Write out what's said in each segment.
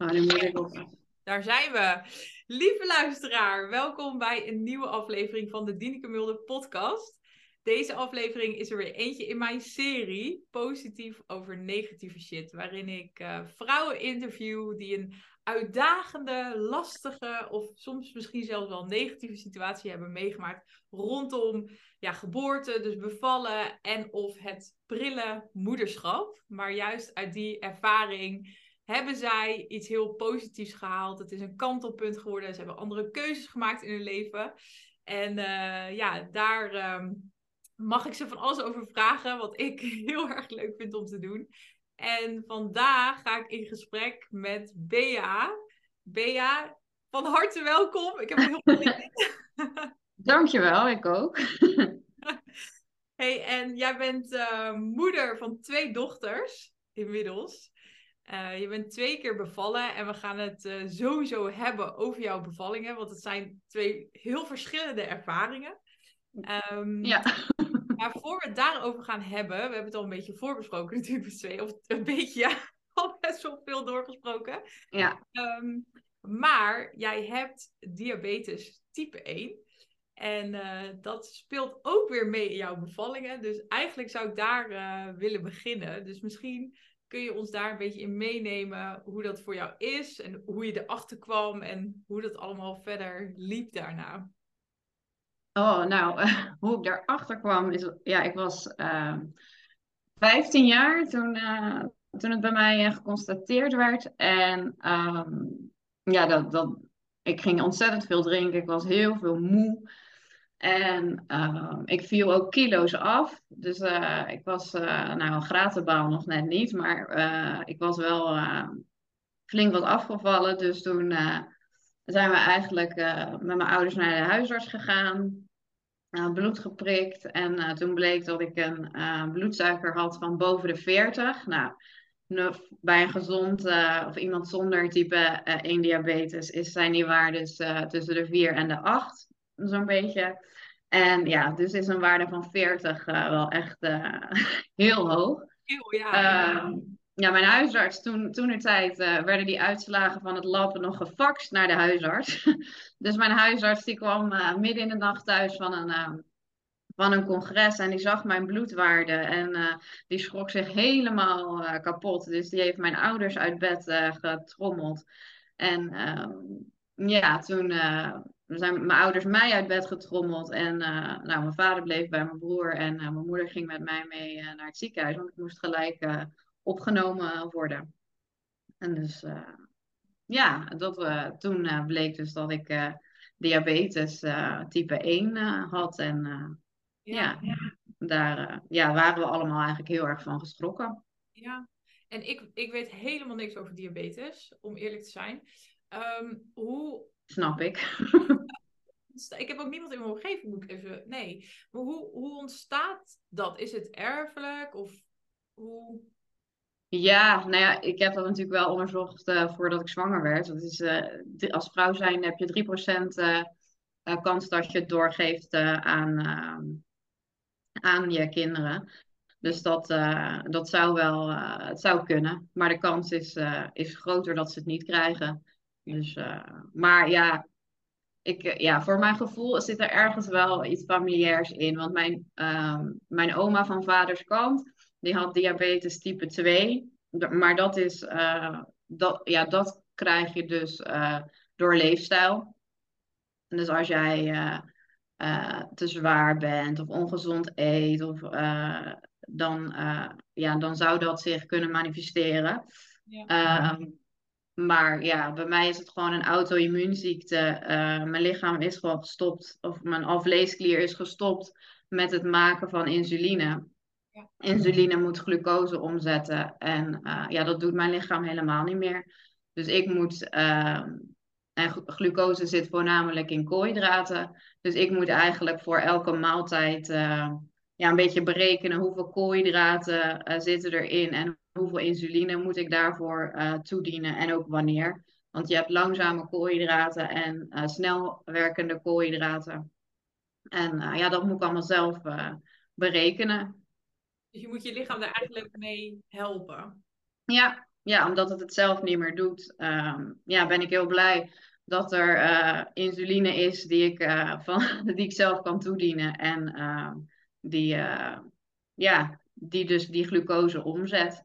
Ik op. Daar zijn we. Lieve luisteraar, welkom bij een nieuwe aflevering van de Dineke Mulder podcast. Deze aflevering is er weer eentje in mijn serie Positief over negatieve shit. Waarin ik eh, vrouwen interview die een uitdagende, lastige of soms misschien zelfs wel negatieve situatie hebben meegemaakt rondom ja, geboorte, dus bevallen en of het prille moederschap. Maar juist uit die ervaring hebben zij iets heel positiefs gehaald. Het is een kantelpunt geworden. Ze hebben andere keuzes gemaakt in hun leven. En uh, ja, daar ehm, mag ik ze van alles over vragen, wat ik heel erg leuk vind om te doen. En vandaag ga ik in gesprek met Bea. Bea, van harte welkom. Ik heb heel veel zin in. Dankjewel, ik ook. hey, en jij bent uh, moeder van twee dochters inmiddels. Uh, je bent twee keer bevallen en we gaan het uh, sowieso hebben over jouw bevallingen, want het zijn twee heel verschillende ervaringen. Um, ja. Maar voor we het daarover gaan hebben, we hebben het al een beetje voorbesproken natuurlijk met twee, of een beetje, ja, al best wel veel doorgesproken. Ja. Um, maar jij hebt diabetes type 1. En uh, dat speelt ook weer mee in jouw bevallingen. Dus eigenlijk zou ik daar willen beginnen. Dus misschien kun je ons daar een beetje in meenemen hoe dat voor jou is en hoe je erachter kwam en hoe dat allemaal verder liep daarna. Oh, nou, hoe ik daarachter kwam is, ja, ik was uh, 15 jaar toen, uh, toen het bij mij geconstateerd werd. En um, ja, dat, dat, ik ging ontzettend veel drinken. Ik was heel veel moe. En uh, ik viel ook kilo's af. Dus uh, ik was, uh, nou een gratenbaal nog net niet, maar ik was wel flink wat afgevallen. Dus toen zijn we eigenlijk met mijn ouders naar de huisarts gegaan. bloed geprikt. En toen bleek dat ik een bloedsuiker had van boven de 40. Nou, bij een gezond of iemand zonder type 1 diabetes is, zijn die waardes tussen de 4 en de 8 zo'n beetje. En ja, dus is een waarde van 40 uh, wel echt uh, heel hoog. Heel, ja. Uh, ja, mijn huisarts, toen, toen de tijd uh, werden die uitslagen van het lab nog gefaxt naar de huisarts. dus mijn huisarts die kwam midden in de nacht thuis van een, uh, van een congres en die zag mijn bloedwaarde en die schrok zich helemaal kapot. Dus die heeft mijn ouders uit bed getrommeld. En ehm, ja, toen zijn mijn ouders mij uit bed getrommeld. En uh, nou, mijn vader bleef bij mijn broer. En uh, mijn moeder ging met mij mee uh, naar het ziekenhuis. Want ik moest gelijk opgenomen worden. En dus ja, dat, toen bleek dus dat ik diabetes type 1 had. En ja, ja, daar ja, waren we allemaal eigenlijk heel erg van geschrokken. Ja, en ik, ik weet helemaal niks over diabetes, om eerlijk te zijn. Um, hoe Snap ik. ik heb ook niemand in mijn omgeving, moet ik even. Nee. Maar hoe, hoe ontstaat dat? Is het erfelijk? Of hoe. Ja, nou ja, ik heb dat natuurlijk wel onderzocht uh, voordat ik zwanger werd. Dat is, uh, als vrouw zijn heb je 3% uh, kans dat je het doorgeeft eh, aan, aan je kinderen. Dus dat, dat zou wel het zou kunnen. Maar de kans is, is groter dat ze het niet krijgen. Dus, uh, maar ja, ik, eh, ja, voor mijn gevoel zit er ergens wel iets familiairs in. Want mijn, uh, mijn oma van vaders kant, die had diabetes type 2. Maar dat is, uh, dat, ja, dat krijg je dus door leefstijl. En dus als jij te zwaar bent of ongezond eet, of, dan, ja, dan zou dat zich kunnen manifesteren. Ja. Ehm, maar ja, bij mij is het gewoon een auto-immuunziekte. Uh, mijn lichaam is gewoon gestopt, of mijn alvleesklier is gestopt met het maken van insuline. Ja. Insuline moet glucose omzetten. En uh, ja, dat doet mijn lichaam helemaal niet meer. Dus ik moet. Uh, en glucose zit voornamelijk in koolhydraten. Dus ik moet eigenlijk voor elke maaltijd ja, een beetje berekenen hoeveel koolhydraten zitten erin en hoeveel insuline moet ik daarvoor uh, toedienen en ook wanneer. Want je hebt langzame koolhydraten en uh, snel werkende koolhydraten. En uh, ja, dat moet ik allemaal zelf berekenen. Dus je moet je lichaam daar eigenlijk mee helpen. Ja, ja, omdat het het zelf niet meer doet, ehm, ja, ben ik heel blij dat er uh, insuline is die ik, uh, van, die ik zelf kan toedienen. En uh, die, ja, die dus die glucose omzet.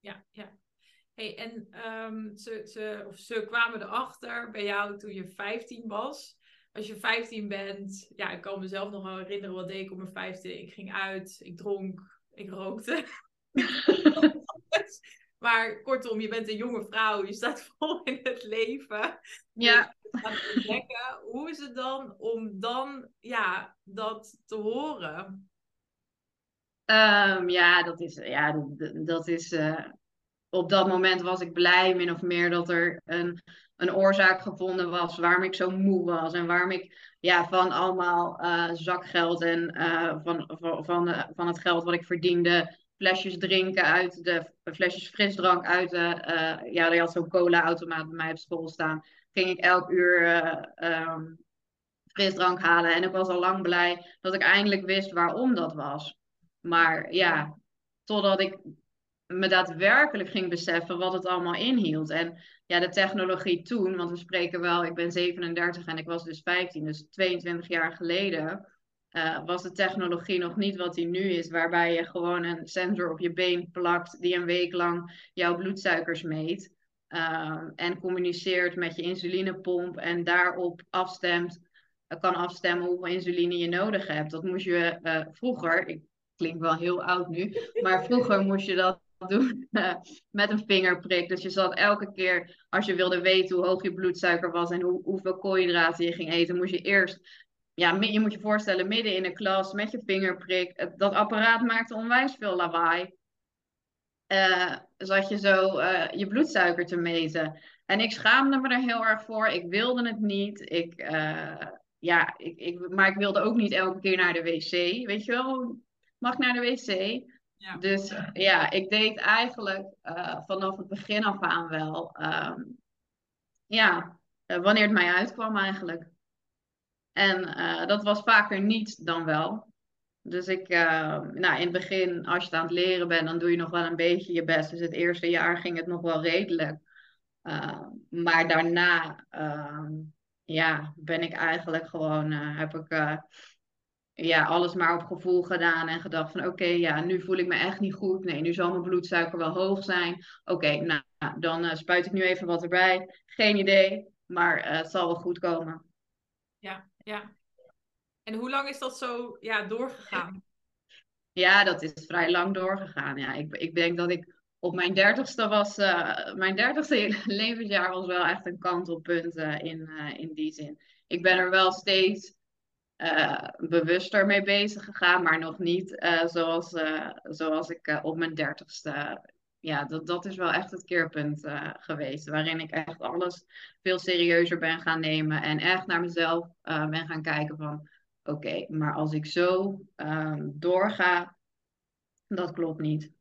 Ja, ja. Hey, en um, ze, ze, of ze kwamen erachter bij jou toen je 15 was. Als je 15 bent, ja, ik kan mezelf nog wel herinneren wat deed ik op mijn 15. Ik ging uit, ik dronk, ik rookte. Maar kortom, je bent een jonge vrouw, je staat vol in het leven. Ja. ontdekken. Hoe is het dan om dan ja, dat te horen? Um, ja, dat is, ja, dat, dat is uh, op dat moment was ik blij, min of meer, dat er een, een oorzaak gevonden was waarom ik zo moe was. En waarom ik ja, van allemaal uh, zakgeld en uh, van, van, van, van het geld wat ik verdiende, flesjes drinken uit de flesjes frisdrank uit de. Uh, ja, je had zo'n cola-automaat bij mij op school staan. Ging ik elk uur uh, um, frisdrank halen. En ik was al lang blij dat ik eindelijk wist waarom dat was. Maar ja, totdat ik me daadwerkelijk ging beseffen wat het allemaal inhield. En ja, de technologie toen, want we spreken wel, ik ben 37 en ik was dus 15, dus 22 jaar geleden uh, was de technologie nog niet wat die nu is, waarbij je gewoon een sensor op je been plakt die een week lang jouw bloedsuikers meet uh, en communiceert met je insulinepomp en daarop afstemt, uh, kan afstemmen hoeveel insuline je nodig hebt. Dat moest je vroeger, ik klink wel heel oud nu, maar vroeger moest je dat doen met een vingerprik. Dus je zat elke keer, als je wilde weten hoe hoog je bloedsuiker was en hoe, hoeveel koolhydraten je ging eten, moest je eerst ja, je moet je voorstellen, midden in de klas met je vingerprik. Dat apparaat maakte onwijs veel lawaai. Uh, zat je zo uh, je bloedsuiker te meten. En ik schaamde me er heel erg voor. Ik wilde het niet. Ik, uh, ja, ik, ik, maar ik wilde ook niet elke keer naar de wc. Weet je wel, mag ik naar de wc? Ja. Dus ja, ik deed eigenlijk vanaf het begin af aan wel. Um, ja, wanneer het mij uitkwam eigenlijk. En uh, dat was vaker niet dan wel. Dus ik, uh, nou, in het begin, als je het aan het leren bent, dan doe je nog wel een beetje je best. Dus het eerste jaar ging het nog wel redelijk. Uh, maar daarna, ehm, ja, ben ik eigenlijk gewoon, heb ik ja, alles maar op gevoel gedaan en gedacht van oké, ja, nu voel ik me echt niet goed. Nee, nu zal mijn bloedsuiker wel hoog zijn. Oké, nou, dan spuit ik nu even wat erbij. Geen idee, maar het zal wel goed komen. Ja, ja. En hoe lang is dat zo ja, doorgegaan? Ja, dat is vrij lang doorgegaan. Ja, ik, ik denk dat ik op mijn dertigste was, uh, mijn dertigste levensjaar was wel echt een kantelpunt uh, in, uh, in die zin. Ik ben er wel steeds bewuster mee bezig gegaan, maar nog niet zoals, zoals ik op mijn dertigste ja, dat, dat is wel echt het keerpunt uh, geweest. Waarin ik echt alles veel serieuzer ben gaan nemen. En echt naar mezelf uh, ben gaan kijken van... Oké, maar als ik zo um, doorga, dat klopt niet.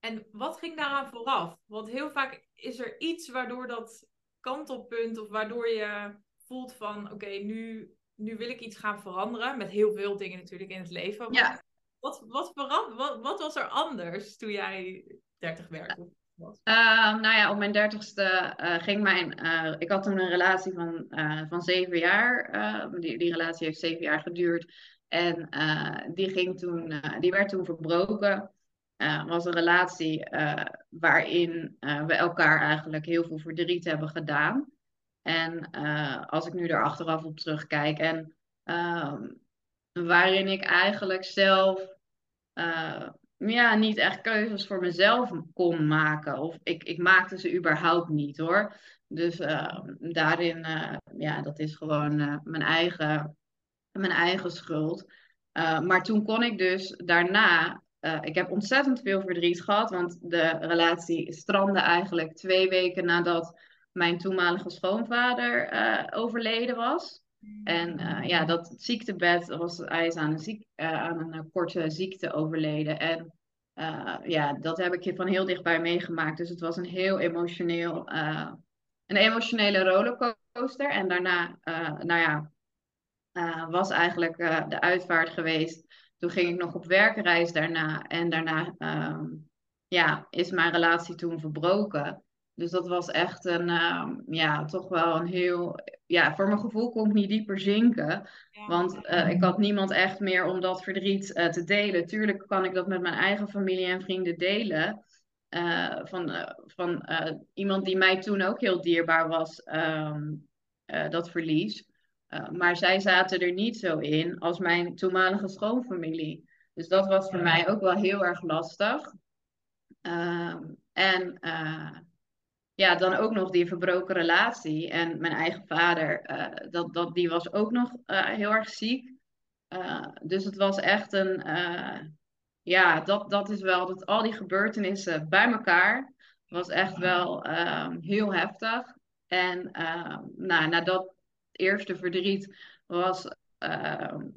En wat ging daaraan vooraf? Want heel vaak is er iets waardoor dat kantelpunt... of waardoor je voelt van... Oké, nu, nu wil ik iets gaan veranderen. Met heel veel dingen natuurlijk in het leven. Ja. Wat, wat, wat, wat was er anders toen jij 30 werken? Uh, nou ja, op mijn dertigste uh, ging mijn. Uh, ik had toen een relatie van, van zeven jaar. die, die relatie heeft zeven jaar geduurd. En die, ging toen, die werd toen verbroken. Het was een relatie waarin we elkaar eigenlijk heel veel verdriet hebben gedaan. En als ik nu er achteraf op terugkijk. En ehm, waarin ik eigenlijk zelf ja, niet echt keuzes voor mezelf kon maken. Of ik, ik maakte ze überhaupt niet hoor. Dus uh, daarin, uh, ja, dat is gewoon uh, mijn, eigen, mijn eigen schuld. maar toen kon ik dus daarna, ik heb ontzettend veel verdriet gehad, want de relatie strandde eigenlijk twee weken nadat mijn toenmalige schoonvader overleden was. En uh, ja, dat ziektebed was, hij is aan een, ziek, uh, aan een uh, korte ziekte overleden. En ja, dat heb ik van heel dichtbij meegemaakt. Dus het was een heel emotioneel, een emotionele rollercoaster. En daarna, nou ja, was eigenlijk de uitvaart geweest. Toen ging ik nog op werkreis daarna. En daarna ehm, ja, is mijn relatie toen verbroken. Dus dat was echt een, ehm, ja, toch wel een heel, ja, voor mijn gevoel kon ik niet dieper zinken. Want eh, ik had niemand echt meer om dat verdriet uh, te delen. Tuurlijk kan ik dat met mijn eigen familie en vrienden delen. Uh, van van iemand die mij toen ook heel dierbaar was, ehm, dat verlies. maar zij zaten er niet zo in als mijn toenmalige schoonfamilie. Dus dat was voor mij ook wel heel erg lastig. Ehm, en ja, dan ook nog die verbroken relatie. En mijn eigen vader, uh, dat, dat, die was ook nog uh, heel erg ziek. Uh, dus het was echt een, ja, dat, dat is wel, dat al die gebeurtenissen bij elkaar was echt wel um, heel heftig. En ehm, nou, na dat eerste verdriet was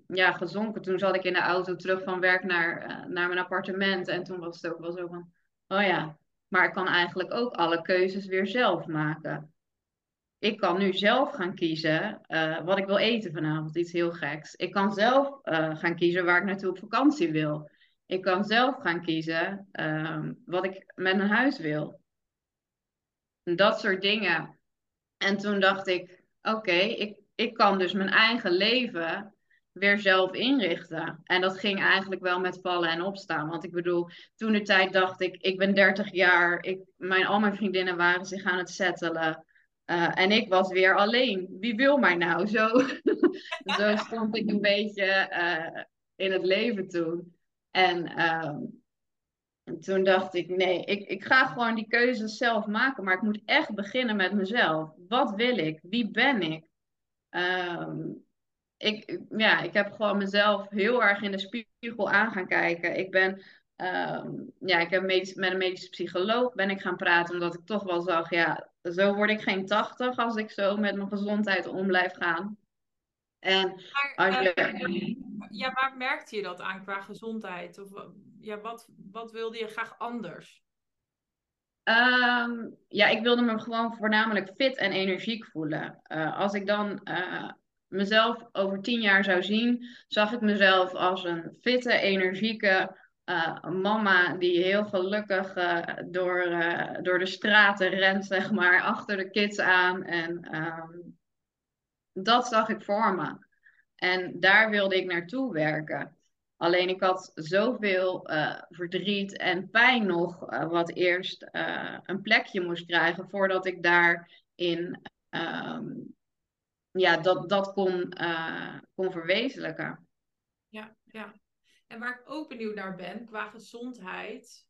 ja, gezonken. Toen zat ik in de auto terug van werk naar, naar mijn appartement. En toen was het ook wel zo van, oh ja, maar ik kan eigenlijk ook alle keuzes weer zelf maken. Ik kan nu zelf gaan kiezen uh, wat ik wil eten vanavond, iets heel geks. Ik kan zelf uh, gaan kiezen waar ik naartoe op vakantie wil. Ik kan zelf gaan kiezen uh, wat ik met mijn huis wil. Dat soort dingen. En toen dacht ik, oké, ik, ik kan dus mijn eigen leven weer zelf inrichten. En dat ging eigenlijk wel met vallen en opstaan. Want ik bedoel, toen de tijd dacht ik, ik ben 30 jaar, ik, mijn, al mijn vriendinnen waren zich aan het settelen. Uh, en ik was weer alleen. Wie wil mij nou? Zo, zo stond ik een beetje uh, in het leven toen. En uh, toen dacht ik, nee, ik, ik ga gewoon die keuzes zelf maken. Maar ik moet echt beginnen met mezelf. Wat wil ik? Wie ben ik? Um, ik, ja, ik heb gewoon mezelf heel erg in de spiegel aan gaan kijken. Ik ben, um, ja, ik heb medisch, met een medische psycholoog ben ik gaan praten, omdat ik toch wel zag, ja, zo word ik geen tachtig als ik zo met mijn gezondheid om blijf gaan. En maar, als je... Uh, ja, waar merkte je dat aan qua gezondheid? Of ja, wat, wat wilde je graag anders? Um, ja, ik wilde me gewoon voornamelijk fit en energiek voelen. Uh, als ik dan uh, mezelf over tien jaar zou zien, zag ik mezelf als een fitte, energieke uh, mama die heel gelukkig uh, door, uh, door de straten rent, zeg maar, achter de kids aan. En um, dat zag ik voor me. En daar wilde ik naartoe werken. Alleen ik had zoveel verdriet en pijn nog, wat eerst een plekje moest krijgen voordat ik daarin um, ja, dat, dat kon, uh, kon verwezenlijken. Ja, ja. En waar ik ook benieuwd naar ben, qua gezondheid.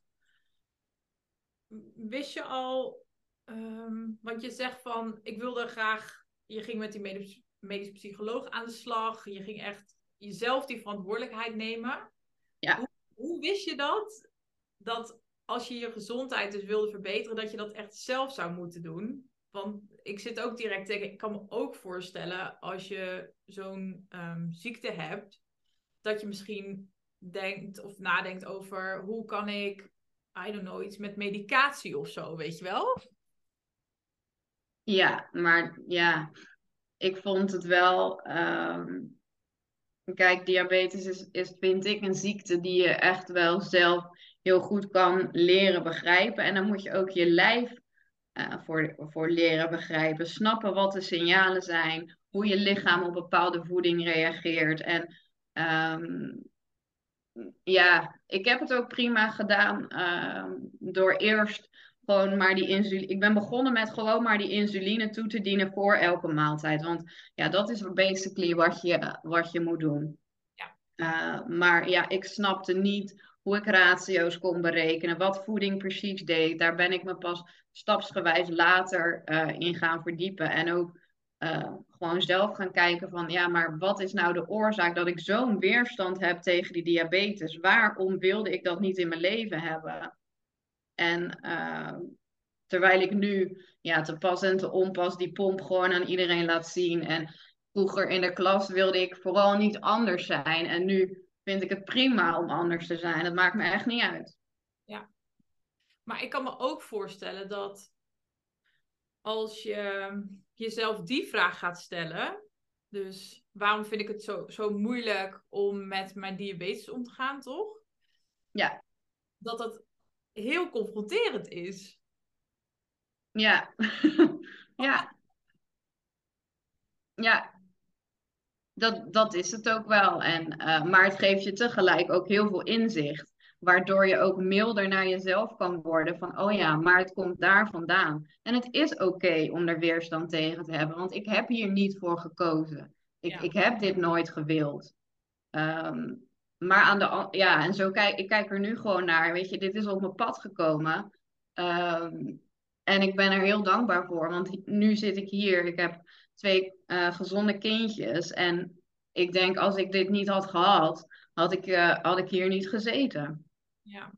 Wist je al, um, want je zegt van, ik wilde graag, je ging met die medisch, medisch psycholoog aan de slag. Je ging echt jezelf die verantwoordelijkheid nemen. Ja. Hoe, hoe wist je dat? Dat als je je gezondheid dus wilde verbeteren, dat je dat echt zelf zou moeten doen? Want ik zit ook direct tegen, ik kan me ook voorstellen als je zo'n um, ziekte hebt, dat je misschien denkt of nadenkt over hoe kan ik, I don't know, iets met medicatie of zo, weet je wel? Ja, maar ja, ik vond het wel. Um, kijk, diabetes is, is, vind ik, een ziekte die je echt wel zelf heel goed kan leren begrijpen. En dan moet je ook je lijf uh, voor, voor leren begrijpen. Snappen wat de signalen zijn. Hoe je lichaam op bepaalde voeding reageert. En um, ja, ik heb het ook prima gedaan um, door eerst gewoon maar die insuline. Ik ben begonnen met gewoon maar die insuline toe te dienen voor elke maaltijd. Want ja, dat is basically wat je, wat je moet doen. Ja. Uh, maar ja, ik snapte niet hoe ik ratio's kon berekenen, wat voeding precies deed. Daar ben ik me pas stapsgewijs later uh, in gaan verdiepen. En ook uh, gewoon zelf gaan kijken van, ja, maar wat is nou de oorzaak dat ik zo'n weerstand heb tegen die diabetes? Waarom wilde ik dat niet in mijn leven hebben? En uh, terwijl ik nu ja, te pas en te onpas die pomp gewoon aan iedereen laat zien. En vroeger in de klas wilde ik vooral niet anders zijn. En nu vind ik het prima om anders te zijn. Dat maakt me echt niet uit. Ja. Maar ik kan me ook voorstellen dat als je jezelf die vraag gaat stellen, dus waarom vind ik het zo, zo moeilijk om met mijn diabetes om te gaan, toch? Ja. Dat dat heel confronterend is. Ja. ja. Ja. Dat, dat is het ook wel. En, uh, maar het geeft je tegelijk ook heel veel inzicht. Waardoor je ook milder naar jezelf kan worden. Van, oh ja, maar het komt daar vandaan. En het is oké om er weerstand tegen te hebben. Want ik heb hier niet voor gekozen. Ik, Ja. ik heb dit nooit gewild. Ehm, maar aan de ja, en zo kijk ik kijk er nu gewoon naar. Weet je, dit is op mijn pad gekomen. Ehm, en ik ben er heel dankbaar voor. Want nu zit ik hier. Ik heb twee eh, gezonde kindjes. En ik denk, als ik dit niet had gehad, had ik, eh, had ik hier niet gezeten. Ja.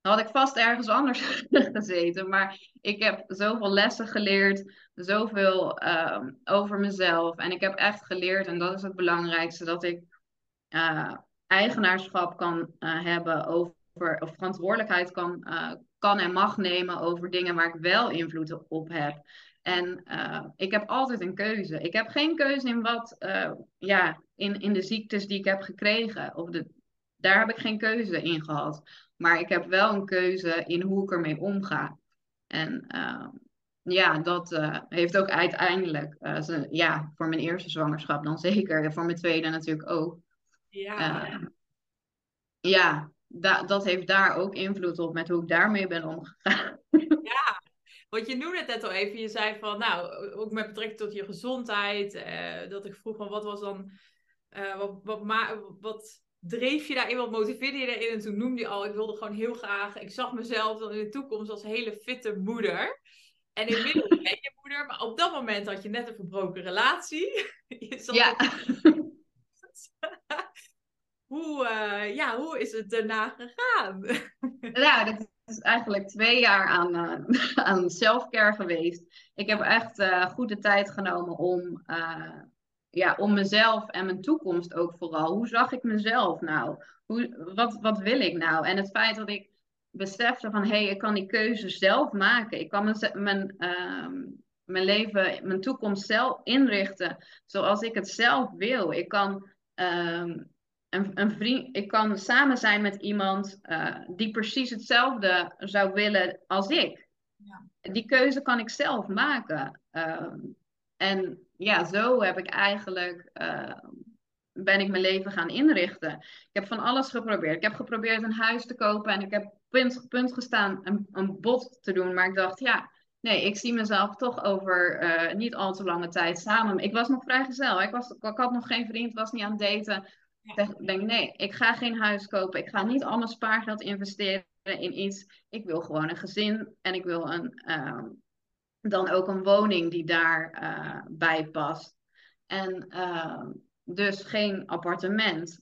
had ik vast ergens anders gezeten. Maar ik heb zoveel lessen geleerd, zoveel ehm, over mezelf. En ik heb echt geleerd, en dat is het belangrijkste, dat ik eh, eigenaarschap kan hebben over, of verantwoordelijkheid kan, kan en mag nemen over dingen waar ik wel invloed op heb. En eh, ik heb altijd een keuze. Ik heb geen keuze in wat, eh, ja, in, in de ziektes die ik heb gekregen. Of de, daar heb ik geen keuze in gehad. Maar ik heb wel een keuze in hoe ik ermee omga. En uh, ja, dat heeft ook uiteindelijk, ze, ja, voor mijn eerste zwangerschap dan zeker, en voor mijn tweede natuurlijk ook. Ja, ja da dat heeft daar ook invloed op met hoe ik daarmee ben omgegaan. Ja, want je noemde het net al even. Je zei van, nou, ook met betrekking tot je gezondheid. Eh, dat ik vroeg van, wat was dan, uh, wat, wat, wat dreef je daarin, wat motiveerde je daarin? En toen noemde je al, ik wilde gewoon heel graag, ik zag mezelf dan in de toekomst als hele fitte moeder. En inmiddels ben je moeder, maar op dat moment had je net een verbroken relatie. je zat ja. hoe, uh, ja, hoe is het daarna gegaan? nou, dat is eigenlijk twee jaar aan, uh, aan self-care geweest. Ik heb echt uh, goed de tijd genomen om, ja, om mezelf en mijn toekomst ook vooral. Hoe zag ik mezelf nou? Hoe, wat, wat wil ik nou? En het feit dat ik besefte van, hé, hey, ik kan die keuze zelf maken. Ik kan mijn, mijn, uh, mijn leven, mijn toekomst zelf inrichten zoals ik het zelf wil. Ik kan, uh, een, een vriend, ik kan samen zijn met iemand uh, die precies hetzelfde zou willen als ik. Ja. Die keuze kan ik zelf maken. en ja, zo heb ik eigenlijk ben ik mijn leven gaan inrichten. Ik heb van alles geprobeerd. Ik heb geprobeerd een huis te kopen en ik heb punt, punt gestaan een, een bod te doen. Maar ik dacht, ja, nee, ik zie mezelf toch over uh, niet al te lange tijd samen. Ik was nog vrijgezel. Ik, was, ik had nog geen vriend, was niet aan het daten. Ik denk, nee, ik ga geen huis kopen. Ik ga niet al mijn spaargeld investeren in iets. Ik wil gewoon een gezin en ik wil een, uh, dan ook een woning die daarbij uh, bij past. En uh, dus geen appartement.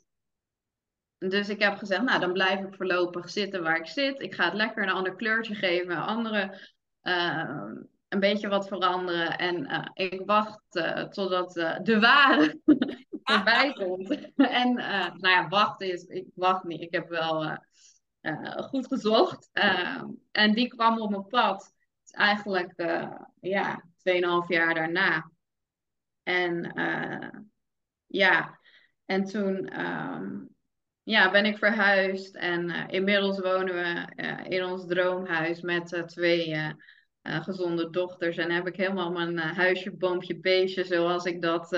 Dus ik heb gezegd, nou dan blijf ik voorlopig zitten waar ik zit. Ik ga het lekker een ander kleurtje geven, een andere, uh, een beetje wat veranderen. En uh, ik wacht uh, totdat de ware erbij komt. en nou ja, wachten is, ik wacht niet. Ik heb wel goed gezocht. en die kwam op mijn pad. Eigenlijk, ja, 2,5 jaar daarna. En ja, en toen um, ja, ben ik verhuisd en inmiddels wonen we in ons droomhuis met twee gezonde dochters. En heb ik helemaal mijn huisje, boompje, beestje zoals ik dat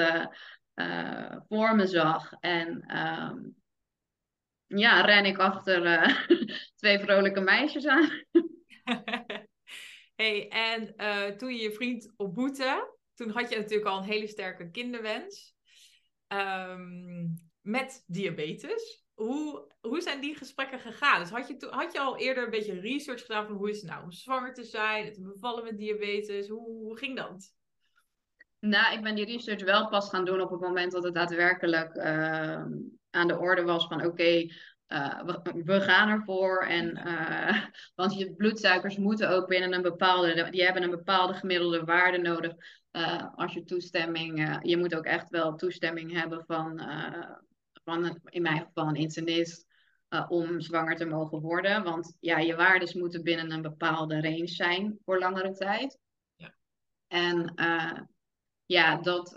voor me zag. En um, ja, ren ik achter twee vrolijke meisjes aan. hey, en toen je je vriend ontmoette, toen had je natuurlijk al een hele sterke kinderwens. Um, met diabetes. Hoe, hoe zijn die gesprekken gegaan? Dus had je, had je al eerder een beetje research gedaan van hoe is het nou om zwanger te zijn te bevallen met diabetes? Hoe, hoe ging dat? Nou, ik ben die research wel pas gaan doen op het moment dat het daadwerkelijk uh, aan de orde was van oké, okay, uh, we, we, gaan ervoor. En, uh, want je bloedsuikers moeten ook binnen een bepaalde, die hebben een bepaalde gemiddelde waarde nodig. Uh, als je toestemming, je moet ook echt wel toestemming hebben van, van in mijn geval een internist, om zwanger te mogen worden. Want ja, je waardes moeten binnen een bepaalde range zijn voor langere tijd. Ja. En ja, dat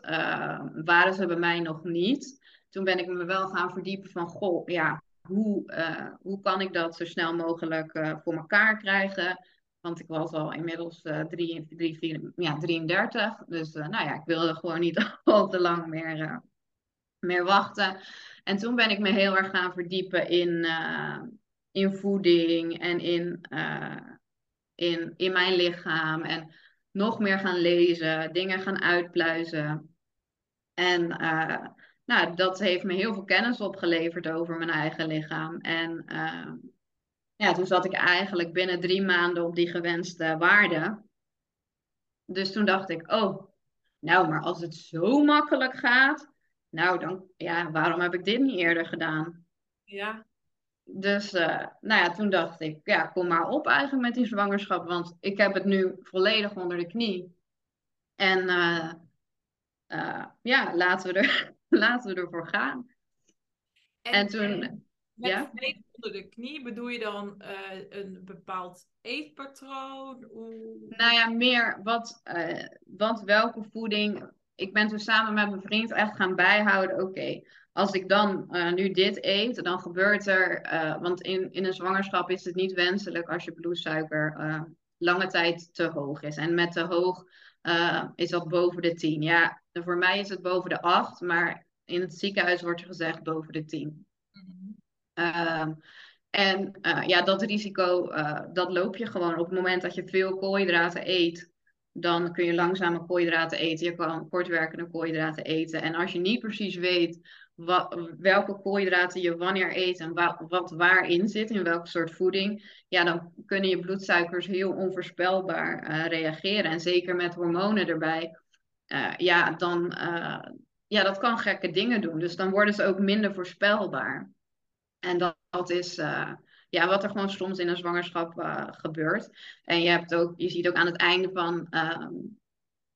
waren ze bij mij nog niet. Toen ben ik me wel gaan verdiepen van, goh, ja, hoe, hoe kan ik dat zo snel mogelijk voor elkaar krijgen? Want ik was al inmiddels uh, drie, drie, vier, ja, 33. Dus nou ja, ik wilde gewoon niet al te lang meer, meer wachten. En toen ben ik me heel erg gaan verdiepen in, in voeding en in, in, in mijn lichaam. En nog meer gaan lezen, dingen gaan uitpluizen. En uh, nou, dat heeft me heel veel kennis opgeleverd over mijn eigen lichaam. En ja, toen zat ik eigenlijk binnen drie maanden op die gewenste waarde. Dus toen dacht ik, oh, nou, maar als het zo makkelijk gaat, nou dan, ja, waarom heb ik dit niet eerder gedaan? Ja. Dus uh, nou ja, toen dacht ik, ja, kom maar op eigenlijk met die zwangerschap, want ik heb het nu volledig onder de knie. En uh, uh, ja, laten we, er, laten we ervoor gaan. En, en toen. Met ja? volledig onder de knie bedoel je dan een bepaald eetpatroon? Hoe... Nou ja, meer wat, wat welke voeding. Ik ben toen samen met mijn vriend echt gaan bijhouden. Oké, als ik dan uh, nu dit eet, dan gebeurt er, uh, want in, in een zwangerschap is het niet wenselijk als je bloedsuiker uh, lange tijd te hoog is. En met te hoog is dat boven de 10. Ja, voor mij is het boven de 8, maar in het ziekenhuis wordt er gezegd boven de 10. Mm -hmm. en ja, dat risico, dat loop je gewoon op het moment dat je veel koolhydraten eet dan kun je langzame koolhydraten eten. Je kan kortwerkende koolhydraten eten. En als je niet precies weet wat, welke koolhydraten je wanneer eet en wat, waarin zit, in welke soort voeding, ja, dan kunnen je bloedsuikers heel onvoorspelbaar uh, reageren. En zeker met hormonen erbij, uh, ja, dan, uh, ja, dat kan gekke dingen doen. Dus dan worden ze ook minder voorspelbaar. En dat, dat is ja, wat er gewoon soms in een zwangerschap gebeurt. En je, hebt ook, je ziet ook aan het einde van, ehm,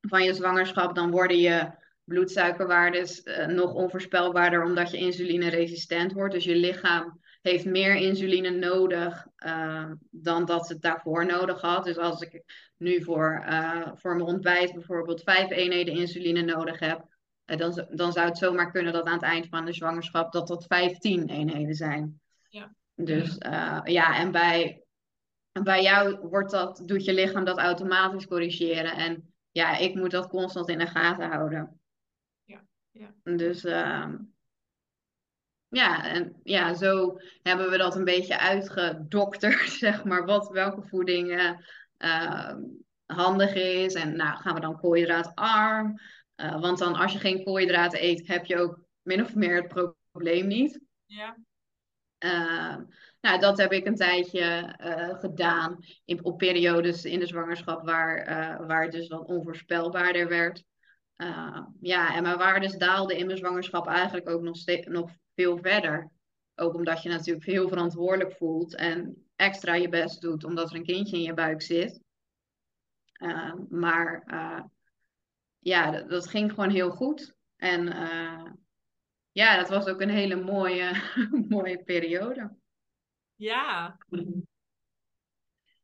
van je zwangerschap, dan worden je bloedsuikerwaardes uh, nog onvoorspelbaarder omdat je insulineresistent wordt. Dus je lichaam heeft meer insuline nodig uh, dan dat het daarvoor nodig had. Dus als ik nu voor, uh, voor mijn ontbijt bijvoorbeeld vijf eenheden insuline nodig heb, dan, dan zou het zomaar kunnen dat aan het eind van de zwangerschap dat dat 15 eenheden zijn. Ja. Dus ja, en bij, bij jou wordt dat, doet je lichaam dat automatisch corrigeren. En ja, ik moet dat constant in de gaten houden. Ja. Dus uh, ja, en ja, zo hebben we dat een beetje uitgedokterd, zeg maar, wat, welke voeding uh, handig is. En nou, gaan we dan koolhydraatarm. Uh, want dan als je geen koolhydraten eet, heb je ook min of meer het probleem niet. Ja. Uh, nou, dat heb ik een tijdje uh, gedaan in, op periodes in de zwangerschap waar, uh, waar het dus wat onvoorspelbaarder werd. Uh, ja, en mijn waardes daalden in mijn zwangerschap eigenlijk ook nog, nog veel verder. Ook omdat je natuurlijk heel verantwoordelijk voelt en extra je best doet omdat er een kindje in je buik zit. Uh, maar uh, ja, dat, dat, ging gewoon heel goed. En ja, dat was ook een hele mooie, mooie periode. Ja.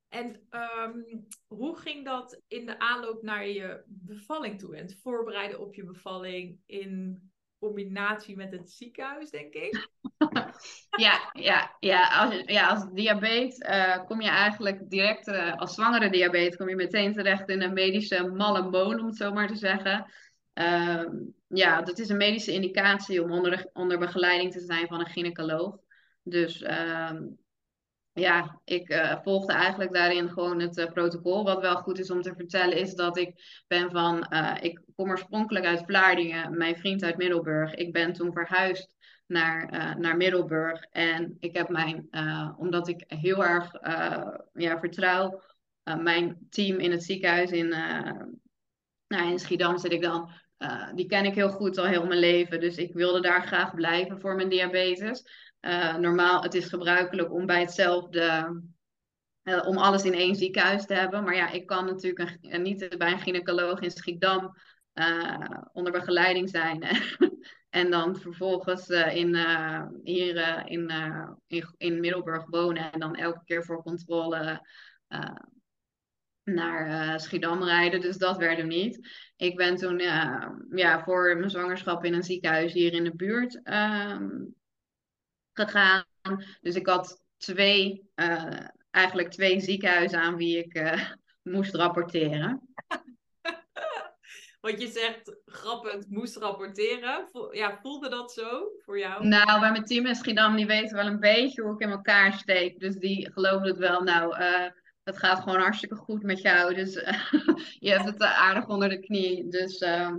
En um, hoe ging dat in de aanloop naar je bevalling toe? En het voorbereiden op je bevalling in combinatie met het ziekenhuis, denk ik? ja, ja, ja, als, ja, als diabetes uh, kom je eigenlijk direct, uh, als zwangere diabetes, kom je meteen terecht in een medische malle moon, om het zo maar te zeggen. Uh, ja, dat is een medische indicatie om onder, onder begeleiding te zijn van een gynaecoloog. Dus ehm, ja, ik uh, volgde eigenlijk daarin gewoon het uh, protocol. Wat wel goed is om te vertellen is dat ik ben van, uh, ik kom oorspronkelijk uit Vlaardingen, mijn vriend uit Middelburg. Ik ben toen verhuisd naar, naar Middelburg en ik heb mijn, omdat ik heel erg ja, vertrouw, mijn team in het ziekenhuis in, nou, in Schiedam zit ik dan. Die ken ik heel goed al heel mijn leven, dus ik wilde daar graag blijven voor mijn diabetes. Uh, normaal, het is gebruikelijk om bij hetzelfde, uh, om alles in één ziekenhuis te hebben. Maar ja, ik kan natuurlijk niet bij een gynaecoloog in Schiedam onder begeleiding zijn. en dan vervolgens in, hier in, in, in Middelburg wonen en dan elke keer voor controle naar Schiedam rijden. Dus dat werd hem niet. Ik ben toen ja, voor mijn zwangerschap in een ziekenhuis hier in de buurt ehm, gegaan. Dus ik had twee, uh, eigenlijk twee ziekenhuizen aan wie ik uh, moest rapporteren. Want je zegt grappend moest rapporteren. Ja, voelde dat zo voor jou? Nou, bij mijn team in Schiedam, die weten wel een beetje hoe ik in elkaar steek. Dus die geloven het wel. Nou, uh, het gaat gewoon hartstikke goed met jou. Dus je hebt het aardig onder de knie. Dus ehm,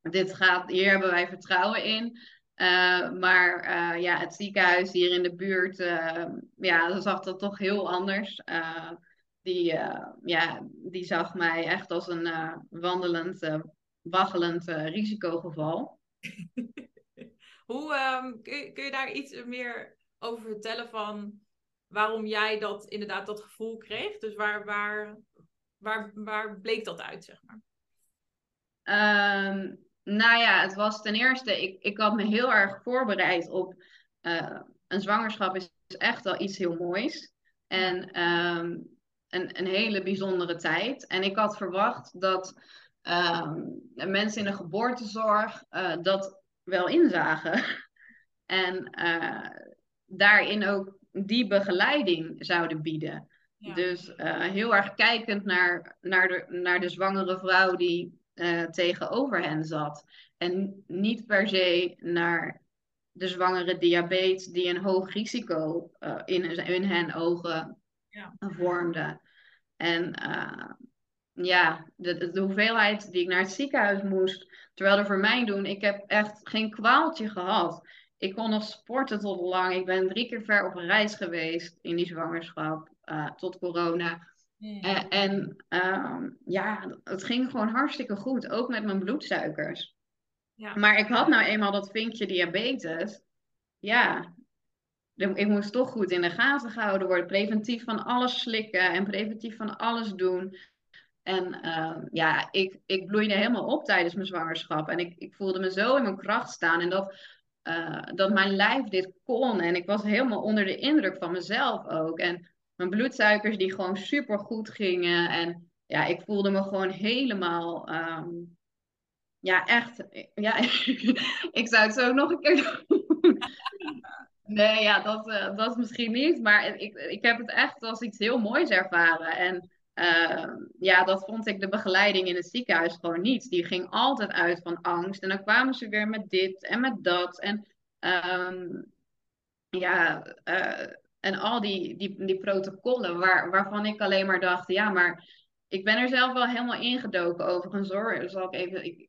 dit gaat, hier hebben wij vertrouwen in. Uh, maar ja, het ziekenhuis hier in de buurt, uh, ja, zag dat toch heel anders. die, ja, die zag mij echt als een wandelend, waggelend risicogeval. Hoe um, kun, je, kun je daar iets meer over vertellen van waarom jij dat inderdaad dat gevoel kreeg? Dus waar, waar, waar, waar bleek dat uit, zeg maar? Um, nou ja, het was ten eerste, ik, ik had me heel erg voorbereid op uh, een zwangerschap is echt wel iets heel moois. En um, een, een hele bijzondere tijd. En ik had verwacht dat um, mensen in de geboortezorg uh, dat wel inzagen. en uh, daarin ook die begeleiding zouden bieden. Ja. Dus heel erg kijkend naar, naar, de, naar de zwangere vrouw die uh, tegenover hen zat. En niet per se naar de zwangere diabetes die een hoog risico uh, in, in hen ogen ja. vormde. En ja, de, de, hoeveelheid die ik naar het ziekenhuis moest, terwijl er voor mij doen, ik heb echt geen kwaaltje gehad. Ik kon nog sporten tot lang. Ik ben drie keer ver op reis geweest in die zwangerschap tot corona. En, en uh, ja, het ging gewoon hartstikke goed, ook met mijn bloedsuikers. Ja. Maar ik had nou eenmaal dat vinkje diabetes. Ja, ik moest toch goed in de gaten gehouden worden. Preventief van alles slikken en preventief van alles doen. En uh, ja, ik, ik bloeide helemaal op tijdens mijn zwangerschap. En ik, ik voelde me zo in mijn kracht staan. En dat, uh, dat mijn lijf dit kon. En ik was helemaal onder de indruk van mezelf ook. En mijn bloedsuikers die gewoon super goed gingen. En ja, ik voelde me gewoon helemaal. Um, ja, echt. Ja, ik zou het zo nog een keer doen. Nee, ja, dat, uh, dat misschien niet. Maar ik, ik heb het echt als iets heel moois ervaren. En uh, ja, dat vond ik de begeleiding in het ziekenhuis gewoon niet. Die ging altijd uit van angst. En dan kwamen ze weer met dit en met dat. En um, ja, uh, en al die, die, die protocollen waar, waarvan ik alleen maar dacht, ja, maar ik ben er zelf wel helemaal ingedoken overigens hoor. Zal ik even,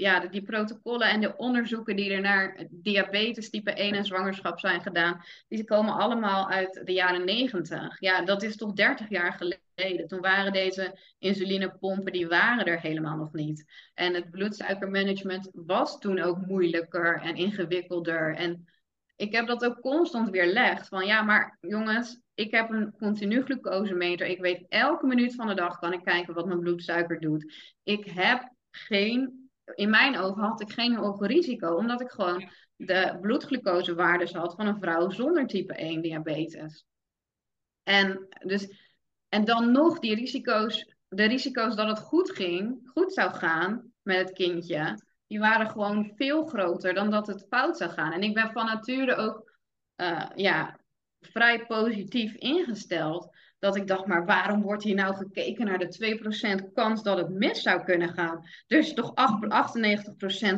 ja, die protocollen en de onderzoeken die er naar diabetes type 1 en zwangerschap zijn gedaan, die komen allemaal uit de jaren 90. Ja, dat is toch 30 jaar geleden. Toen waren deze insulinepompen, die waren er helemaal nog niet. En het bloedsuikermanagement was toen ook moeilijker en ingewikkelder. En ik heb dat ook constant weerlegd. Van ja, maar jongens, ik heb een continu glucosemeter. Ik weet elke minuut van de dag kan ik kijken wat mijn bloedsuiker doet. Ik heb geen, in mijn ogen had ik geen hoog risico, omdat ik gewoon de bloedglucosewaardes had van een vrouw zonder type 1 diabetes. En, dus, en dan nog die risico's, de risico's dat het goed ging, goed zou gaan met het kindje die waren gewoon veel groter dan dat het fout zou gaan. En ik ben van nature ook uh, ja, vrij positief ingesteld. Dat ik dacht, maar waarom wordt hier nou gekeken naar de 2% kans dat het mis zou kunnen gaan? Er is toch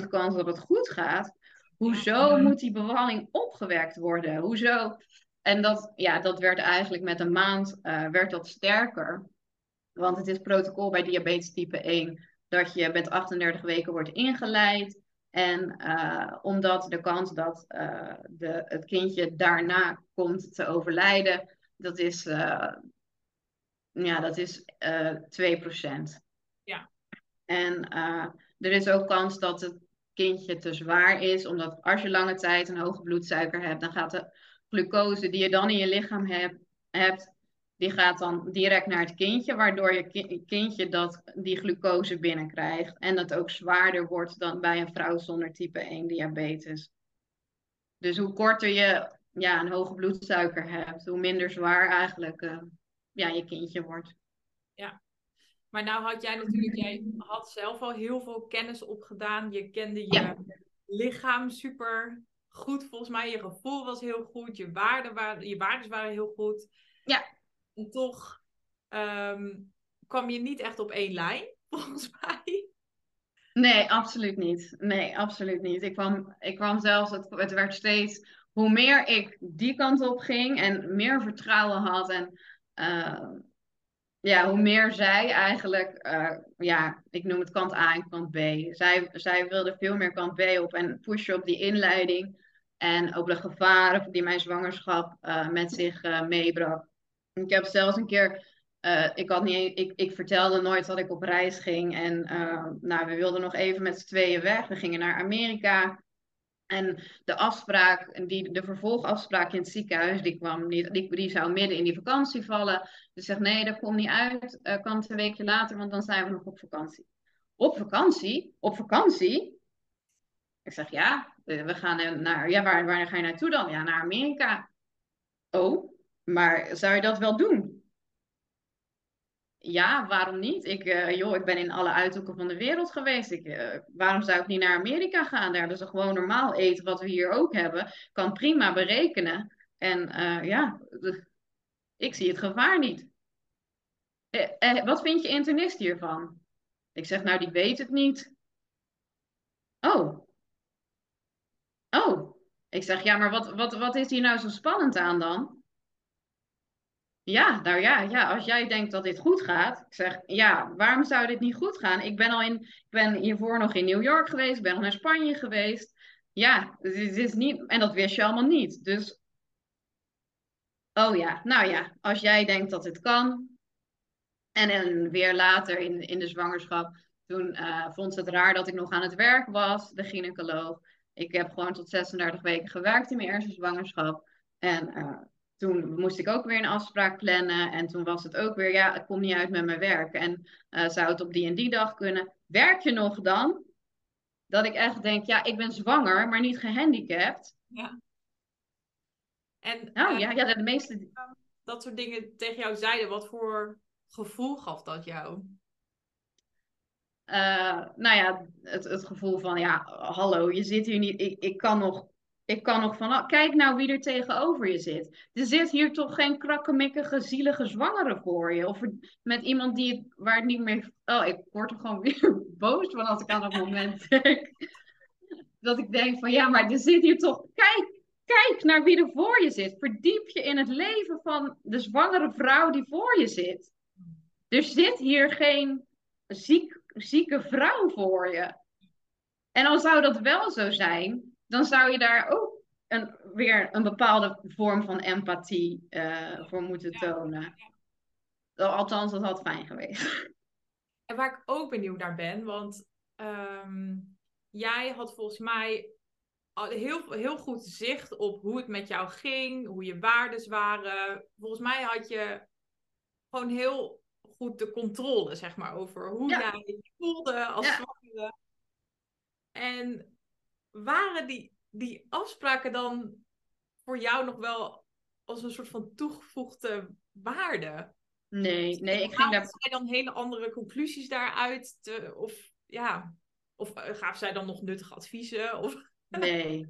98% kans dat het goed gaat? Hoezo moet die bevalling opgewerkt worden? Hoezo? En dat, ja, dat werd eigenlijk met een maand uh, werd dat sterker. Want het is protocol bij diabetes type 1 dat je met 38 weken wordt ingeleid. En uh, omdat de kans dat uh, de, het kindje daarna komt te overlijden, dat is, uh, ja, dat is 2%. Ja. En er is ook kans dat het kindje te zwaar is, omdat als je lange tijd een hoge bloedsuiker hebt, dan gaat de glucose die je dan in je lichaam hebt, hebt die gaat dan direct naar het kindje, waardoor je kindje dat, die glucose binnenkrijgt. En dat ook zwaarder wordt dan bij een vrouw zonder type 1 diabetes. Dus hoe korter je ja, een hoge bloedsuiker hebt, hoe minder zwaar eigenlijk uh, ja, je kindje wordt. Ja, maar nou had jij natuurlijk, jij had zelf al heel veel kennis opgedaan. Je kende je lichaam super goed volgens mij. Je gevoel was heel goed. Je, waarden waren, je waarden waren heel goed. Ja. En toch ehm, kwam je niet echt op één lijn, volgens mij. Nee, absoluut niet. Nee, absoluut niet. Ik kwam, ik kwam zelfs, het, het werd steeds, hoe meer ik die kant op ging en meer vertrouwen had en uh, ja, hoe meer zij eigenlijk, uh, ja, ik noem het kant A en kant B. Zij, zij wilde veel meer kant B op en pushen op die inleiding. En ook de gevaren die mijn zwangerschap uh, met zich meebracht. Ik heb zelfs een keer, ik, had niet, ik, ik vertelde nooit dat ik op reis ging. En nou, we wilden nog even met z'n tweeën weg. We gingen naar Amerika. En de afspraak, die, de vervolgafspraak in het ziekenhuis, die, kwam niet, die, die zou midden in die vakantie vallen. Dus zegt nee, dat komt niet uit. Uh, kan het een weekje later, want dan zijn we nog op vakantie. Op vakantie? Op vakantie? Ik zeg ja, we gaan naar. Ja, waar, waar ga je naartoe dan? Ja, naar Amerika. Oh, maar zou je dat wel doen? Ja, waarom niet? Ik, uh, joh, ik ben in alle uithoeken van de wereld geweest. Ik, uh, waarom zou ik niet naar Amerika gaan? Daar er gewoon normaal eten wat we hier ook hebben. Kan prima berekenen. En uh, ja, ik zie het gevaar niet. wat vind je internist hiervan? Ik zeg, nou, die weet het niet. Oh. Oh. Ik zeg, ja, maar wat, wat, wat is hier nou zo spannend aan dan? Ja, nou ja, ja, als jij denkt dat dit goed gaat, ik zeg, ja, waarom zou dit niet goed gaan? Ik ben al in, ik ben hiervoor nog in New York geweest, ik ben nog naar Spanje geweest. Ja, het is, niet, en dat wist je allemaal niet. Dus, oh ja, nou ja, als jij denkt dat het kan. En, en weer later in, in de zwangerschap, toen uh, vond ze het raar dat ik nog aan het werk was, de gynaecoloog. Ik heb gewoon tot 36 weken gewerkt in mijn eerste zwangerschap. En uh, toen moest ik ook weer een afspraak plannen. En toen was het ook weer, ja, het komt niet uit met mijn werk. En uh, zou het op die en die dag kunnen? Werk je nog dan? Dat ik echt denk, ja, ik ben zwanger, maar niet gehandicapt. Ja. En, nou uh, ja, ja, de meeste... Dat soort dingen tegen jou zeiden, wat voor gevoel gaf dat jou? Uh, nou ja, het, het gevoel van, ja, hallo, je zit hier niet, ik, ik kan nog ik kan nog van, kijk nou wie er tegenover je zit. Er zit hier toch geen krakkemikkige, zielige zwangere voor je. Of met iemand die waar het niet meer... Oh, ik word er gewoon weer boos van als ik aan dat moment denk. Dat ik denk van, ja, maar er zit hier toch... Kijk, kijk naar wie er voor je zit. Verdiep je in het leven van de zwangere vrouw die voor je zit. Er zit hier geen ziek, zieke vrouw voor je. En al zou dat wel zo zijn, dan zou je daar ook een, weer een bepaalde vorm van empathie uh, voor moeten tonen. Althans, dat had fijn geweest. En waar ik ook benieuwd naar ben, want um, jij had volgens mij heel, heel goed zicht op hoe het met jou ging, hoe je waardes waren. Volgens mij had je gewoon heel goed de controle, zeg maar, over hoe ja. jij je voelde als ja. zwangere. En waren die, die afspraken dan voor jou nog wel als een soort van toegevoegde waarde? Nee, nee, ik ging daar... zij dan hele andere conclusies daaruit? Te, of ja, of eh, gaf zij dan nog nuttige adviezen? Of... Nee.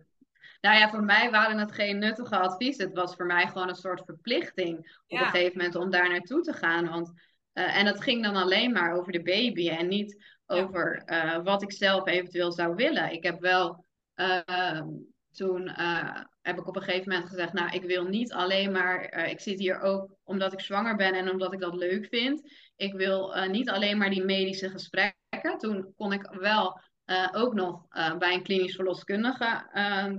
Nou ja, voor mij waren het geen nuttige adviezen. Het was voor mij gewoon een soort verplichting op een gegeven moment om daar naartoe te gaan. Want, uh, en dat ging dan alleen maar over de baby en niet over uh, wat ik zelf eventueel zou willen. Ik heb wel uh, toen uh, heb ik op een gegeven moment gezegd, nou, ik wil niet alleen maar, uh, ik zit hier ook omdat ik zwanger ben en omdat ik dat leuk vind. Ik wil uh, niet alleen maar die medische gesprekken. Toen kon ik wel ook nog bij een klinisch verloskundige ehm,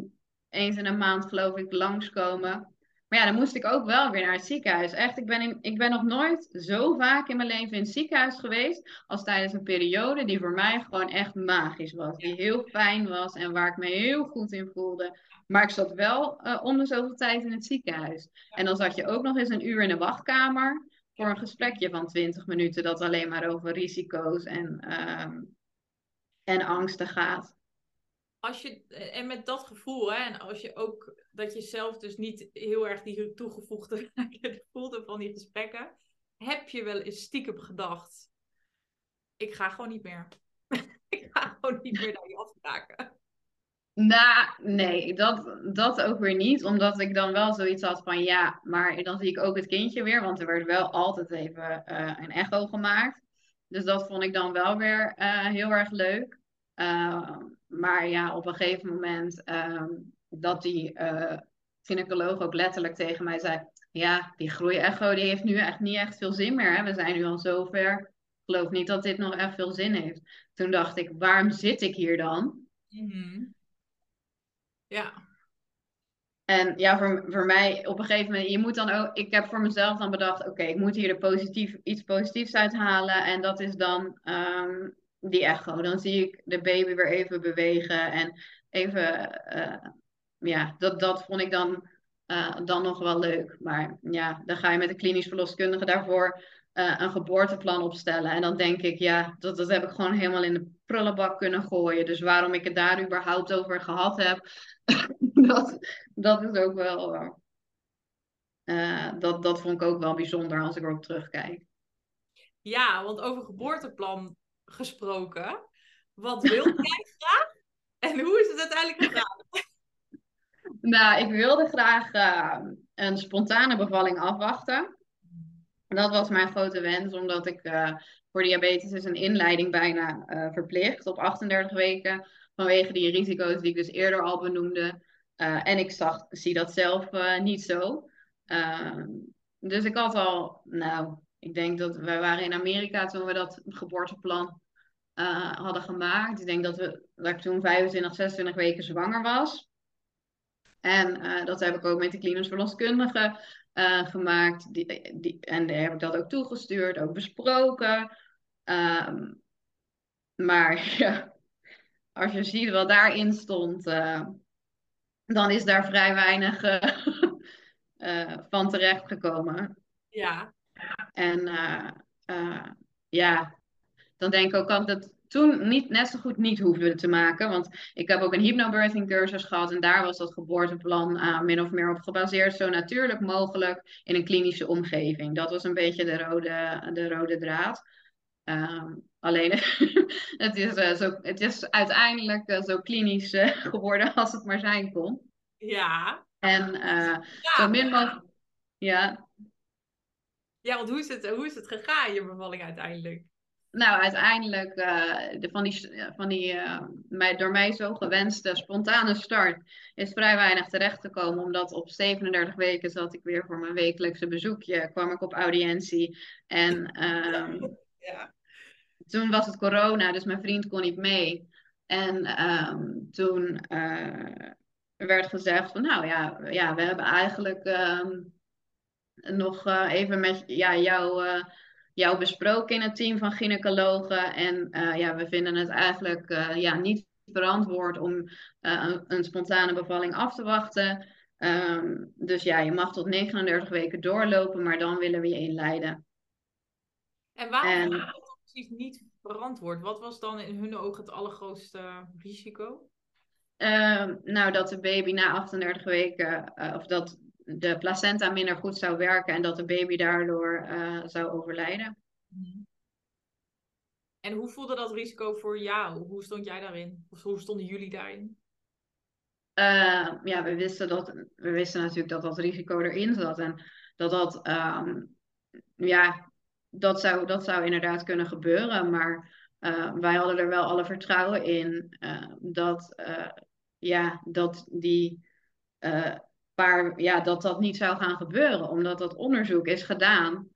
eens in een maand, geloof ik, langskomen. Maar ja, dan moest ik ook wel weer naar het ziekenhuis. Echt, ik ben, in, ik ben nog nooit zo vaak in mijn leven in het ziekenhuis geweest. als tijdens een periode die voor mij gewoon echt magisch was. Die heel fijn was en waar ik me heel goed in voelde. Maar ik zat wel uh, om de zoveel tijd in het ziekenhuis. En dan zat je ook nog eens een uur in de wachtkamer. voor een gesprekje van 20 minuten. dat alleen maar over risico's en, um, en angsten gaat als je, eh, en met dat gevoel, hè, en als je ook dat je zelf dus niet heel erg die toegevoegde voelde van die gesprekken, heb je wel eens stiekem gedacht: ik ga gewoon niet meer. ik ga gewoon niet meer naar die afspraken. Nou, nee, dat, dat ook weer niet. Omdat ik dan wel zoiets had van ja, maar dan zie ik ook het kindje weer. Want er werd wel altijd even uh, een echo gemaakt. Dus dat vond ik dan wel weer uh, heel erg leuk. Uh, maar ja, op een gegeven moment uh, dat die gynaecoloog ook letterlijk tegen mij zei: Ja, die groeiecho die heeft nu echt niet echt veel zin meer. Hè? We zijn nu al zover. Ik geloof niet dat dit nog echt veel zin heeft. Toen dacht ik: Waarom zit ik hier dan? Mm -hmm. Ja. En ja, voor, voor mij op een gegeven moment, je moet dan ook, ik heb voor mezelf dan bedacht, oké, ik moet hier de positief, iets positiefs uithalen. En dat is dan um, die echo. Dan zie ik de baby weer even bewegen en even, uh, ja, dat, dat vond ik dan, uh, dan nog wel leuk. Maar ja, dan ga je met de klinisch verloskundige daarvoor uh, een geboorteplan opstellen. En dan denk ik, ja, dat, dat heb ik gewoon helemaal in de prullenbak kunnen gooien. Dus waarom ik het daar überhaupt over gehad heb, dat, dat is ook wel. Dat, dat vond ik ook wel bijzonder als ik erop terugkijk. Ja, want over geboorteplan gesproken. Wat wil jij graag? En hoe is het uiteindelijk gegaan? nou, ik wilde graag uh, een spontane bevalling afwachten. Dat was mijn grote wens, omdat ik uh, voor diabetes is een inleiding bijna uh, verplicht op 38 weken. Vanwege die risico's die ik dus eerder al benoemde. En ik zag, zie dat zelf niet zo. Ehm, dus ik had al, nou, ik denk dat we waren in Amerika toen we dat geboorteplan hadden gemaakt. Ik denk dat, we, dat ik toen 25, 26 weken zwanger was. En dat heb ik ook met de klinisch verloskundige uh, gemaakt. Die, die, en daar heb ik dat ook toegestuurd, ook besproken. Um, maar ja, als je ziet wat daarin stond, dan is daar vrij weinig van terechtgekomen. Ja. En ja, dan denk ik ook altijd toen niet, net zo goed niet hoefde te maken. Want ik heb ook een hypnobirthing cursus gehad en daar was dat geboorteplan uh, min of meer op gebaseerd. Zo natuurlijk mogelijk in een klinische omgeving. Dat was een beetje de rode, de rode draad. Um, alleen het, is, uh, zo, het is uiteindelijk uh, zo klinisch geworden als het maar zijn kon. Ja. En ja. zo min mogelijk. Ja. Ja, want hoe is, het, hoe is het gegaan, je bevalling uiteindelijk? Nou, uiteindelijk uh, de, van die, van die uh, mij, door mij zo gewenste spontane start is vrij weinig terecht te komen. Omdat op 37 weken zat ik weer voor mijn wekelijkse bezoekje. Kwam ik op audiëntie. En um, ja. toen was het corona, dus mijn vriend kon niet mee. En um, toen uh, werd gezegd van nou ja, ja we hebben eigenlijk um, nog even met ja, jou jou besproken in het team van gynaecologen. En uh, ja, we vinden het eigenlijk uh, ja, niet verantwoord om uh, een, een, spontane bevalling af te wachten. Um, dus ja, je mag tot 39 weken doorlopen, maar dan willen we je inleiden. En waarom is dat precies niet verantwoord? Wat was dan in hun ogen het allergrootste risico? Ehm, nou, dat de baby na 38 weken, of dat de placenta minder goed zou werken en dat de baby daardoor uh, zou overlijden. Mhm. En hoe voelde dat risico voor jou? Hoe stond jij daarin? Of hoe stonden jullie daarin? Uh, ja, we wisten, dat, we wisten natuurlijk dat dat risico erin zat. En dat dat, um, ja, dat zou, dat zou inderdaad kunnen gebeuren. Maar uh, wij hadden er wel alle vertrouwen in dat, ja, dat die maar ja, dat dat niet zou gaan gebeuren, omdat dat onderzoek is gedaan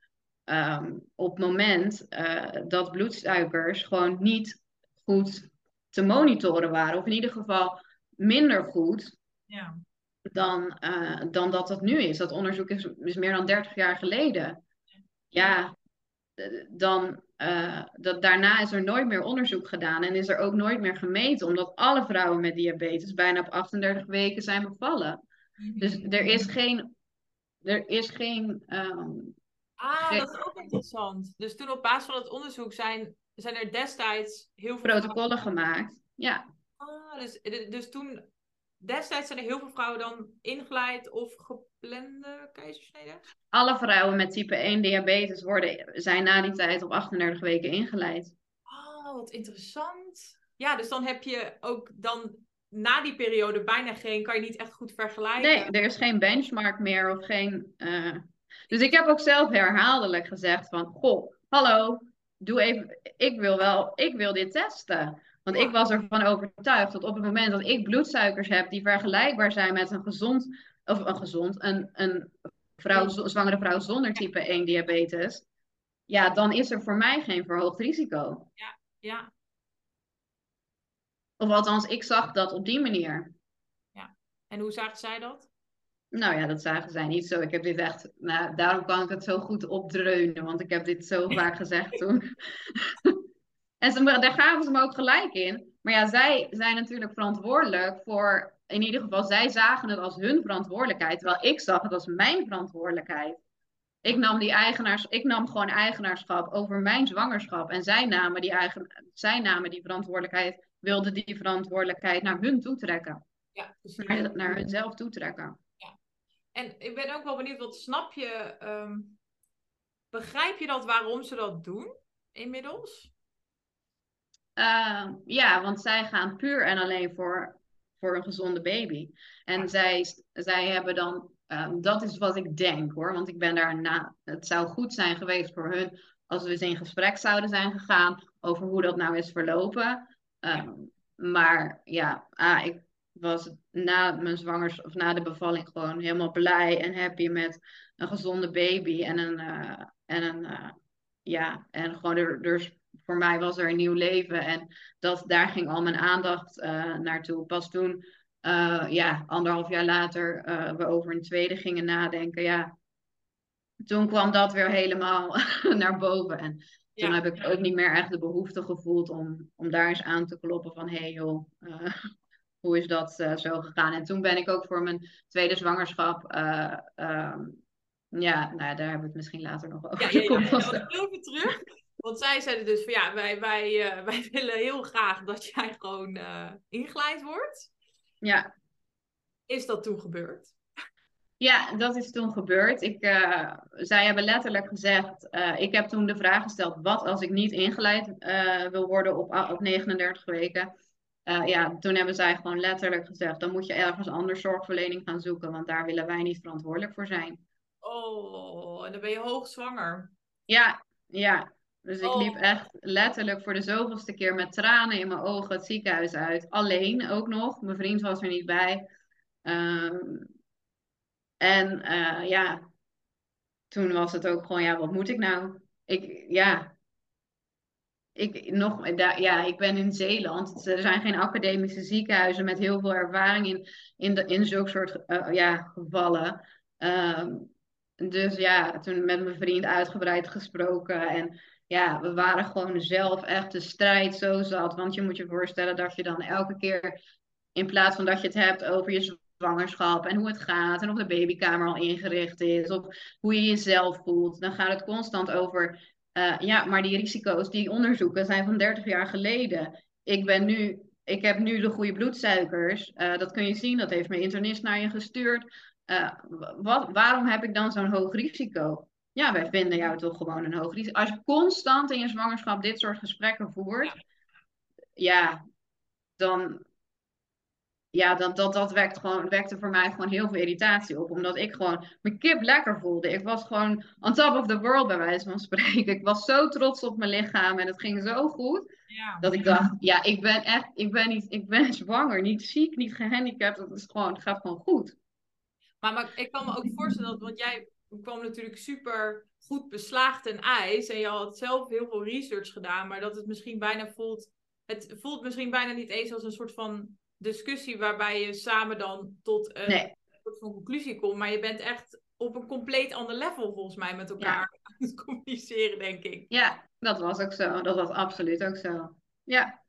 um, op het moment uh, dat bloedsuikers gewoon niet goed te monitoren waren, of in ieder geval minder goed ja. dan, uh, dan dat dat nu is. Dat onderzoek is, is meer dan 30 jaar geleden. Ja, dan uh, dat, daarna is er nooit meer onderzoek gedaan en is er ook nooit meer gemeten, omdat alle vrouwen met diabetes bijna op 38 weken zijn bevallen. Dus er is geen. Er is geen. Um, ah, dat is ook interessant. Dus toen op basis van het onderzoek zijn, zijn er destijds heel veel. Protocollen gemaakt, ja. Ah, dus, dus toen. Destijds zijn er heel veel vrouwen dan ingeleid of geplande keizersnede? Alle vrouwen met type 1 diabetes worden, zijn na die tijd op 38 weken ingeleid. Oh, wat interessant. Ja, dus dan heb je ook dan na die periode bijna geen, kan je niet echt goed vergelijken. Nee, er is geen benchmark meer of geen. Uh... Dus ik heb ook zelf herhaaldelijk gezegd van, goh, hallo, doe even, ik wil wel, ik wil dit testen. Want ik was ervan overtuigd dat op het moment dat ik bloedsuikers heb die vergelijkbaar zijn met een gezond, of een gezond, een, een vrouw, zwangere vrouw zonder type 1 diabetes, ja, dan is er voor mij geen verhoogd risico. Ja, ja. Of althans, ik zag dat op die manier. Ja. En hoe zagen zij dat? Nou ja, dat zagen zij niet zo. Ik heb dit echt, nou, daarom kan ik het zo goed opdreunen, want ik heb dit zo vaak gezegd toen. en ze, daar gaven ze me ook gelijk in. Maar ja, zij zijn natuurlijk verantwoordelijk voor, in ieder geval, zij zagen het als hun verantwoordelijkheid, terwijl ik zag het als mijn verantwoordelijkheid. Ik nam, die eigenaars, ik nam gewoon eigenaarschap over mijn zwangerschap. En zij namen die, eigen, zij namen die verantwoordelijkheid, wilden die verantwoordelijkheid naar hun toetrekken. Ja, Naar, naar hunzelf toetrekken. Ja. En ik ben ook wel benieuwd, wat snap je, um, begrijp je dat waarom ze dat doen inmiddels? Uh, ja, want zij gaan puur en alleen voor, voor een gezonde baby. En zij, zij hebben dan Um, dat is wat ik denk hoor. Want ik ben daarna. Het zou goed zijn geweest voor hun als we eens in gesprek zouden zijn gegaan over hoe dat nou is verlopen. Um, maar ja, ah, ik was na mijn zwangers of na de bevalling gewoon helemaal blij en happy met een gezonde baby en een. Uh, en een uh, ja, en gewoon er, dus voor mij was er een nieuw leven. En dat, daar ging al mijn aandacht uh, naartoe. Pas toen ja, anderhalf jaar later we over een tweede gingen nadenken, ja, toen kwam dat weer helemaal naar boven. En toen heb ik ook niet meer echt de behoefte gevoeld om, om daar eens aan te kloppen van, hé hey joh, uh, hoe is dat zo gegaan? En toen ben ik ook voor mijn tweede zwangerschap, um, ja, nou, daar hebben we het misschien later nog over. Ja, ja, ja. even terug. Want zij zeiden dus van ja, wij, wij, wij willen heel graag dat jij gewoon ingeleid wordt. Ja. Is dat toen gebeurd? Ja, dat is toen gebeurd. Ik, uh, zij hebben letterlijk gezegd, uh, ik heb toen de vraag gesteld, wat als ik niet ingeleid uh, wil worden op, op 39 weken? ja, toen hebben zij gewoon letterlijk gezegd, dan moet je ergens anders zorgverlening gaan zoeken, want daar willen wij niet verantwoordelijk voor zijn. Oh, en dan ben je hoogzwanger. Ja, ja. Dus ik liep oh. echt letterlijk voor de zoveelste keer met tranen in mijn ogen het ziekenhuis uit. Alleen ook nog. Mijn vriend was er niet bij. Um, en uh, ja, toen was het ook gewoon, ja, wat moet ik nou? Ik, ja, ik, nog, ja, ik ben in Zeeland. Er zijn geen academische ziekenhuizen met heel veel ervaring in, in, de, in zulke soort uh, ja, gevallen. Um, dus ja, toen met mijn vriend uitgebreid gesproken. En ja, we waren gewoon zelf echt de strijd zo zat. Want je moet je voorstellen dat je dan elke keer, in plaats van dat je het hebt over je zwangerschap en hoe het gaat en of de babykamer al ingericht is of hoe je jezelf voelt, dan gaat het constant over, uh, ja, maar die risico's, die onderzoeken zijn van 30 jaar geleden. Ik ben nu, ik heb nu de goede bloedsuikers, uh, dat kun je zien, dat heeft mijn internist naar je gestuurd. Uh, wat, waarom heb ik dan zo'n hoog risico? ja, wij vinden jou toch gewoon een hoog risico. Als je constant in je zwangerschap dit soort gesprekken voert, ja, dan, ja, dat, dat, dat wekt gewoon, wekte voor mij gewoon heel veel irritatie op. Omdat ik gewoon mijn kip lekker voelde. Ik was gewoon on top of the world, bij wijze van spreken. Ik was zo trots op mijn lichaam en het ging zo goed. Ja. Dat ik dacht, ja, ik ben echt, ik ben, niet, ik ben zwanger, niet ziek, niet gehandicapt. Het, is gewoon, het gaat gewoon goed. Maar, maar ik kan me ook voorstellen dat, want jij kwam natuurlijk super goed beslaagd ten ijs. En je had zelf heel veel research gedaan, maar dat het misschien bijna voelt. Het voelt misschien bijna niet eens als een soort van discussie waarbij je samen dan tot een soort van conclusie komt. Maar je bent echt op een compleet ander level volgens mij met elkaar aan het communiceren, denk ik. Ja, dat was ook zo. Dat was absoluut ook zo. Ja.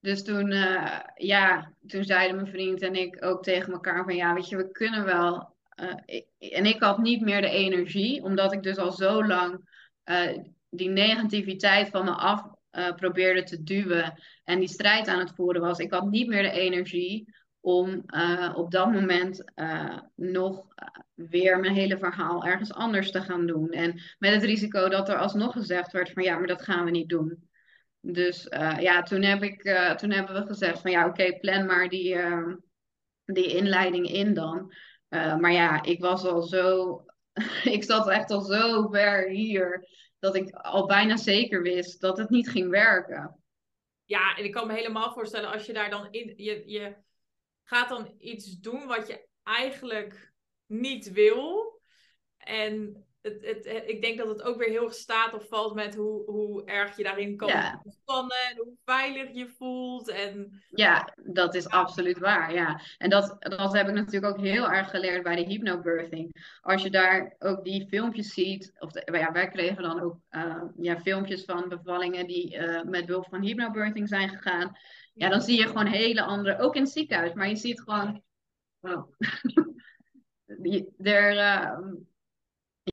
Dus toen, uh, ja, toen zeiden mijn vriend en ik ook tegen elkaar van ja, weet je, we kunnen wel uh, en ik had niet meer de energie, omdat ik dus al zo lang uh, die negativiteit van me af uh, probeerde te duwen en die strijd aan het voeren was. Ik had niet meer de energie om op dat moment nog weer mijn hele verhaal ergens anders te gaan doen. En met het risico dat er alsnog gezegd werd van ja, maar dat gaan we niet doen. Dus eh, ja, toen, heb ik, eh, toen hebben we gezegd van ja, oké, plan maar die, die inleiding in dan. Maar ja, ik was al zo, ik zat echt al zo ver hier dat ik al bijna zeker wist dat het niet ging werken. Ja, en ik kan me helemaal voorstellen als je daar dan in, je, je gaat dan iets doen wat je eigenlijk niet wil. En het, het, ik denk dat het ook weer heel erg staat of valt met hoe, hoe erg je daarin kan ja. ontspannen en hoe veilig je voelt. En... Ja, dat is absoluut waar. Ja. En dat, dat heb ik natuurlijk ook heel erg geleerd bij de hypnobirthing. Als je daar ook die filmpjes ziet, of de, ja, wij kregen dan ook uh, ja, filmpjes van bevallingen die uh, met behulp van hypnobirthing zijn gegaan. Ja, dan zie je gewoon hele andere, ook in het ziekenhuis, maar je ziet gewoon. Oh. die, er, uh,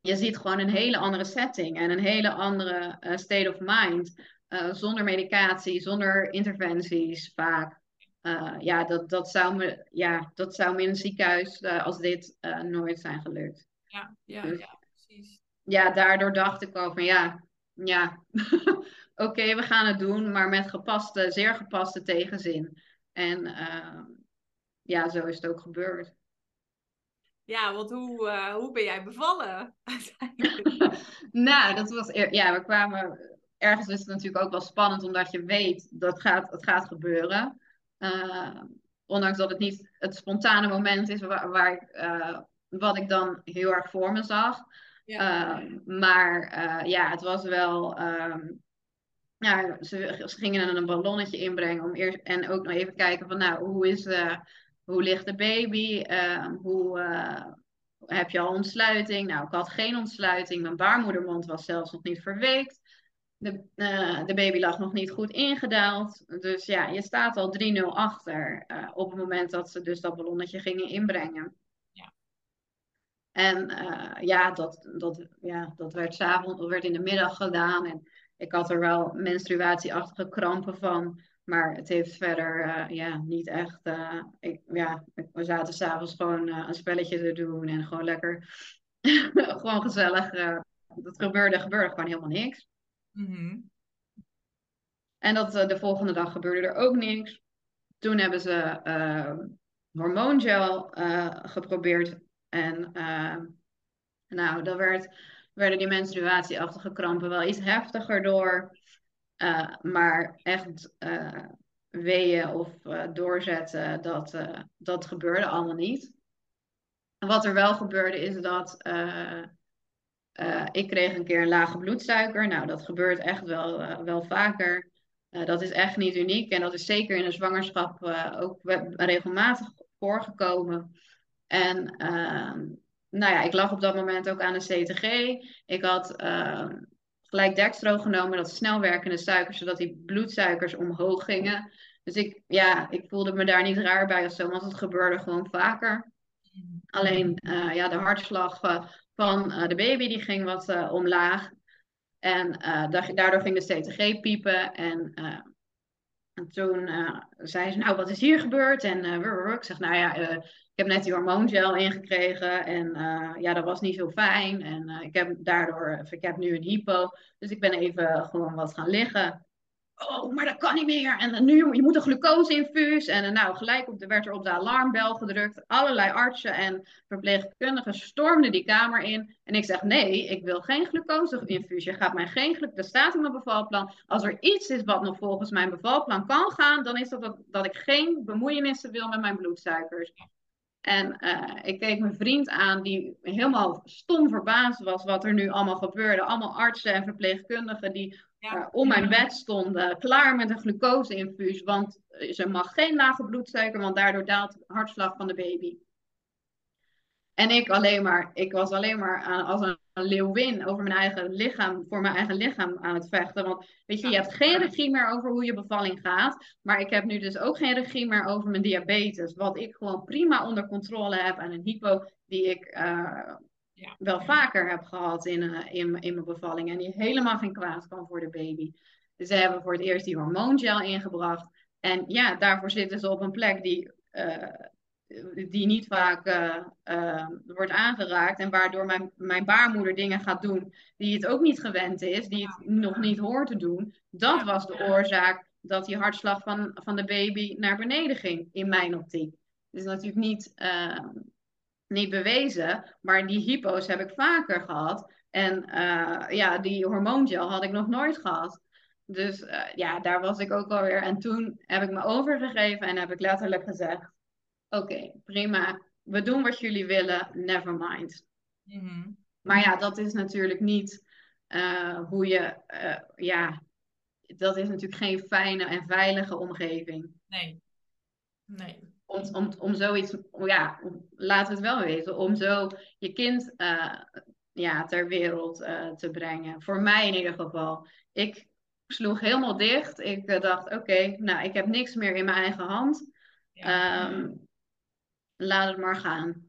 je ziet gewoon een hele andere setting en een hele andere uh, state of mind. Uh, zonder medicatie, zonder interventies vaak. Uh, ja, dat, dat, zou me, ja, dat zou me in een ziekenhuis als dit nooit zijn gelukt. Ja, ja, dus, ja, precies. Ja, daardoor dacht ik ook van ja, ja, oké, okay, we gaan het doen, maar met gepaste, zeer gepaste tegenzin. En ja, zo is het ook gebeurd. Ja, want hoe, uh, hoe ben jij bevallen nou, dat was... Ja, we kwamen... Ergens is het natuurlijk ook wel spannend, omdat je weet dat gaat, het gaat gebeuren. Uh, ondanks dat het niet het spontane moment is waar, waar ik, uh, wat ik dan heel erg voor me zag. Ja. maar ja, het was wel... Um, ja, ze, ze, gingen een ballonnetje inbrengen om eerst, en ook nog even kijken van, nou, hoe is, hoe ligt de baby? Uh, hoe uh, heb je al ontsluiting? Nou, ik had geen ontsluiting. Mijn baarmoedermond was zelfs nog niet verweekt. De, uh, de baby lag nog niet goed ingedaald. Dus ja, je staat al 3-0 achter op het moment dat ze dus dat ballonnetje gingen inbrengen. Ja. En ja, dat, dat, ja, dat werd, s avonds, dat werd in de middag gedaan. En ik had er wel menstruatieachtige krampen van. Maar het heeft verder uh, ja, niet echt. Uh, ik, ja, we zaten s'avonds gewoon uh, een spelletje te doen en gewoon lekker. gewoon gezellig. dat gebeurde, gebeurde gewoon helemaal niks. Mm-hmm. En dat, de volgende dag gebeurde er ook niks. Toen hebben ze hormoongel geprobeerd. En nou, dan werd, werden die menstruatieachtige krampen wel iets heftiger door. Uh, maar echt uh, weeën of uh, doorzetten, dat, dat gebeurde allemaal niet. Wat er wel gebeurde is dat ik kreeg een keer een lage bloedsuiker. Nou, dat gebeurt echt wel, wel vaker. dat is echt niet uniek en dat is zeker in de zwangerschap ook regelmatig voorgekomen. En ehm, nou ja, ik lag op dat moment ook aan een CTG. Ik had ehm, gelijk dextro genomen, dat snelwerkende suikers, zodat die bloedsuikers omhoog gingen. Dus ik, ja, ik voelde me daar niet raar bij of zo, want het gebeurde gewoon vaker. Alleen uh, ja, de hartslag uh, van uh, de baby die ging wat omlaag. En daardoor ging de CTG piepen. En, en toen zei ze, nou wat is hier gebeurd? En ik zeg, nou ja, heb net die hormoongel ingekregen en uh, ja, dat was niet zo fijn. En uh, ik heb daardoor, ik heb nu een hypo, dus ik ben even gewoon wat gaan liggen. Oh, maar dat kan niet meer. En nu, je moet een glucose-infuus. En nou, gelijk op de, werd er op de alarmbel gedrukt. Allerlei artsen en verpleegkundigen stormden die kamer in. En ik zeg, nee, ik wil geen glucose-infuus. Je gaat mij geen glucose... Dat staat in mijn bevalplan. Als er iets is wat nog volgens mijn bevalplan kan gaan, dan is dat dat, dat ik geen bemoeienissen wil met mijn bloedsuikers. En uh, ik keek mijn vriend aan, die helemaal stom verbaasd was wat er nu allemaal gebeurde. Allemaal artsen en verpleegkundigen die uh, om mijn bed stonden, klaar met een glucose-infuus. Want ze mag geen lage bloedsuiker, want daardoor daalt de hartslag van de baby. En ik alleen maar, ik was alleen maar aan, als een leeuwin over mijn eigen lichaam, voor mijn eigen lichaam aan het vechten. Want weet je, je hebt geen regie meer over hoe je bevalling gaat. Maar ik heb nu dus ook geen regie meer over mijn diabetes. Wat ik gewoon prima onder controle heb. En een hypo die ik uh, ja. wel vaker heb gehad in, uh, in, in mijn bevalling. En die helemaal geen kwaad kan voor de baby. Dus ze hebben voor het eerst die hormoongel ingebracht. En ja, daarvoor zitten ze op een plek die uh, die niet vaak wordt aangeraakt. En waardoor mijn, mijn baarmoeder dingen gaat doen die het ook niet gewend is, die het nog niet hoort te doen. Dat was de oorzaak dat die hartslag van, van de baby naar beneden ging, in mijn optiek. Is natuurlijk niet, niet bewezen, maar die hypo's heb ik vaker gehad. En ja, die hormoongel had ik nog nooit gehad. Dus ja, daar was ik ook alweer. En toen heb ik me overgegeven en heb ik letterlijk gezegd: Oké, prima. We doen wat jullie willen, never mind. Mm Maar ja, dat is natuurlijk niet uh, hoe je. Uh, ja, dat is natuurlijk geen fijne en veilige omgeving. Nee. Nee. Om, om, om zoiets, ja, laten we het wel weten, om zo je kind ja, ter wereld te brengen. Voor mij in ieder geval. Ik sloeg helemaal dicht. Ik eh, dacht, oké, nou, ik heb niks meer in mijn eigen hand. Ehm, laat het maar gaan.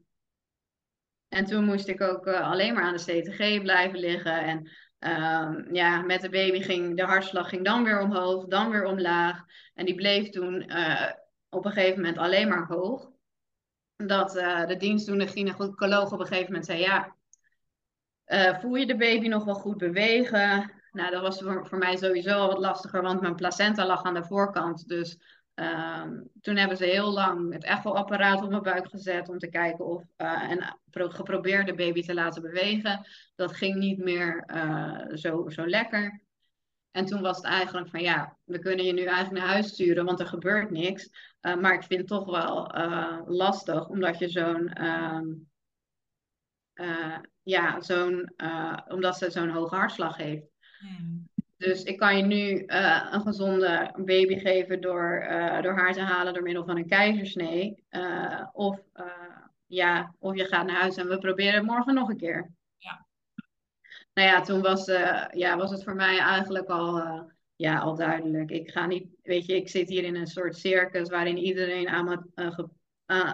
En toen moest ik ook eh, alleen maar aan de CTG blijven liggen. En um, ja, met de baby ging de hartslag ging dan weer omhoog, dan weer omlaag. En die bleef toen uh, op een gegeven moment alleen maar hoog. Dat de dienstdoende gynaecoloog op een gegeven moment zei, ja, voel je de baby nog wel goed bewegen? Nou, dat was voor, voor mij sowieso wat lastiger, want mijn placenta lag aan de voorkant. Dus um, toen hebben ze heel lang het echoapparaat op mijn buik gezet om te kijken of uh, en geprobeerd de baby te laten bewegen. Dat ging niet meer uh, zo, zo lekker. En toen was het eigenlijk van ja, we kunnen je nu eigenlijk naar huis sturen, want er gebeurt niks. Uh, maar ik vind het toch wel lastig, omdat je zo'n um, ja, zo'n, omdat ze zo'n hoge hartslag heeft. Dus ik kan je nu uh, een gezonde baby geven door, uh, door haar te halen door middel van een keizersnee. Uh, of, ja, of je gaat naar huis en we proberen het morgen nog een keer. Ja. Nou ja, toen was, ja, was het voor mij eigenlijk al, ja, al duidelijk. Ik ga niet, weet je, ik zit hier in een soort circus waarin iedereen aan me,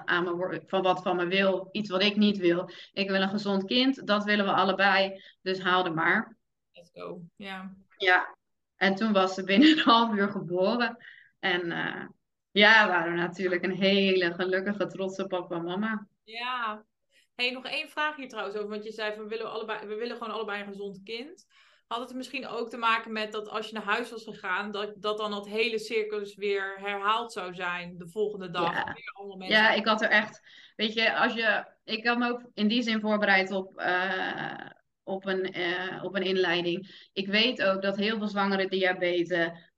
aan me van wat van me wil, iets wat ik niet wil. Ik wil een gezond kind, dat willen we allebei, dus haal er maar. Ja. Ja, en toen was ze binnen een half uur geboren. En uh, ja, waren natuurlijk een hele gelukkige, trotse papa en mama. Ja. Hey, nog één vraag hier trouwens over. Want je zei van we willen, allebei, we willen gewoon allebei een gezond kind. Had het misschien ook te maken met dat als je naar huis was gegaan, dat, dat dan dat hele circus weer herhaald zou zijn de volgende dag? Ja, ja ik had er echt, weet je, als je, ik had me ook in die zin voorbereid op, uh, op een, uh, op een inleiding. Ik weet ook dat heel veel zwangere diabetes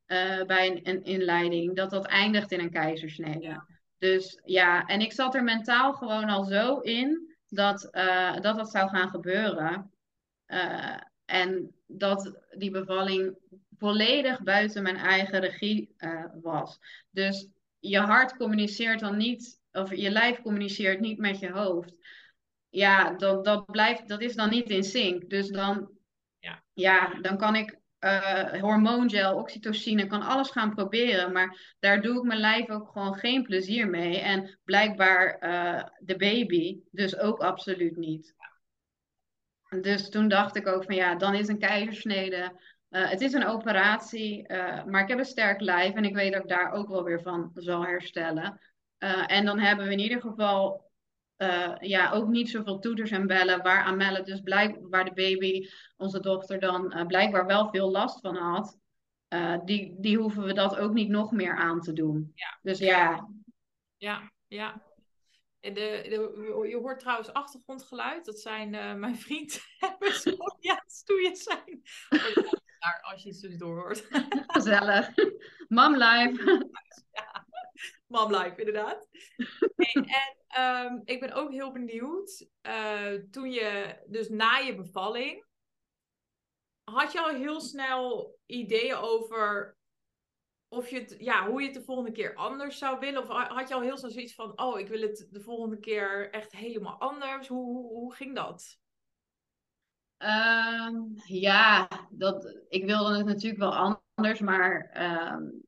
uh, bij een, een, inleiding, dat dat eindigt in een keizersnede. Dus ja, en ik zat er mentaal gewoon al zo in dat uh, dat, dat zou gaan gebeuren. en dat die bevalling volledig buiten mijn eigen regie was. Dus je hart communiceert dan niet, of je lijf communiceert niet met je hoofd ja, dat, dat, blijft, dat is dan niet in sync. Dus dan, ja. Ja, dan kan ik uh, hormoongel, oxytocine, kan alles gaan proberen. Maar daar doe ik mijn lijf ook gewoon geen plezier mee. En blijkbaar uh, de baby dus ook absoluut niet. Dus toen dacht ik ook van ja, dan is een keizersnede. Uh, het is een operatie, maar ik heb een sterk lijf en ik weet dat ik daar ook wel weer van zal herstellen. en dan hebben we in ieder geval uh, ja, ook niet zoveel toeters en bellen. Waar Amelle dus blijk, waar de baby, onze dochter, dan uh, blijkbaar wel veel last van had. Uh, die, die hoeven we dat ook niet nog meer aan te doen. Ja. Dus ja. Ja, ja. De, de, je hoort trouwens achtergrondgeluid. Dat zijn mijn vriend en ja, stoeien zijn. Daar, als je iets tussendoor hoort. Gezellig. Mom live. Ja, mom live, inderdaad. en Um, ik ben ook heel benieuwd. Uh, toen je, dus na je bevalling, had je al heel snel ideeën over of je het, ja, hoe je het de volgende keer anders zou willen? Of had je al heel snel zoiets van, oh, ik wil het de volgende keer echt helemaal anders? Hoe, hoe, ging dat? Um, ja, dat, ik wilde het natuurlijk wel anders, maar um,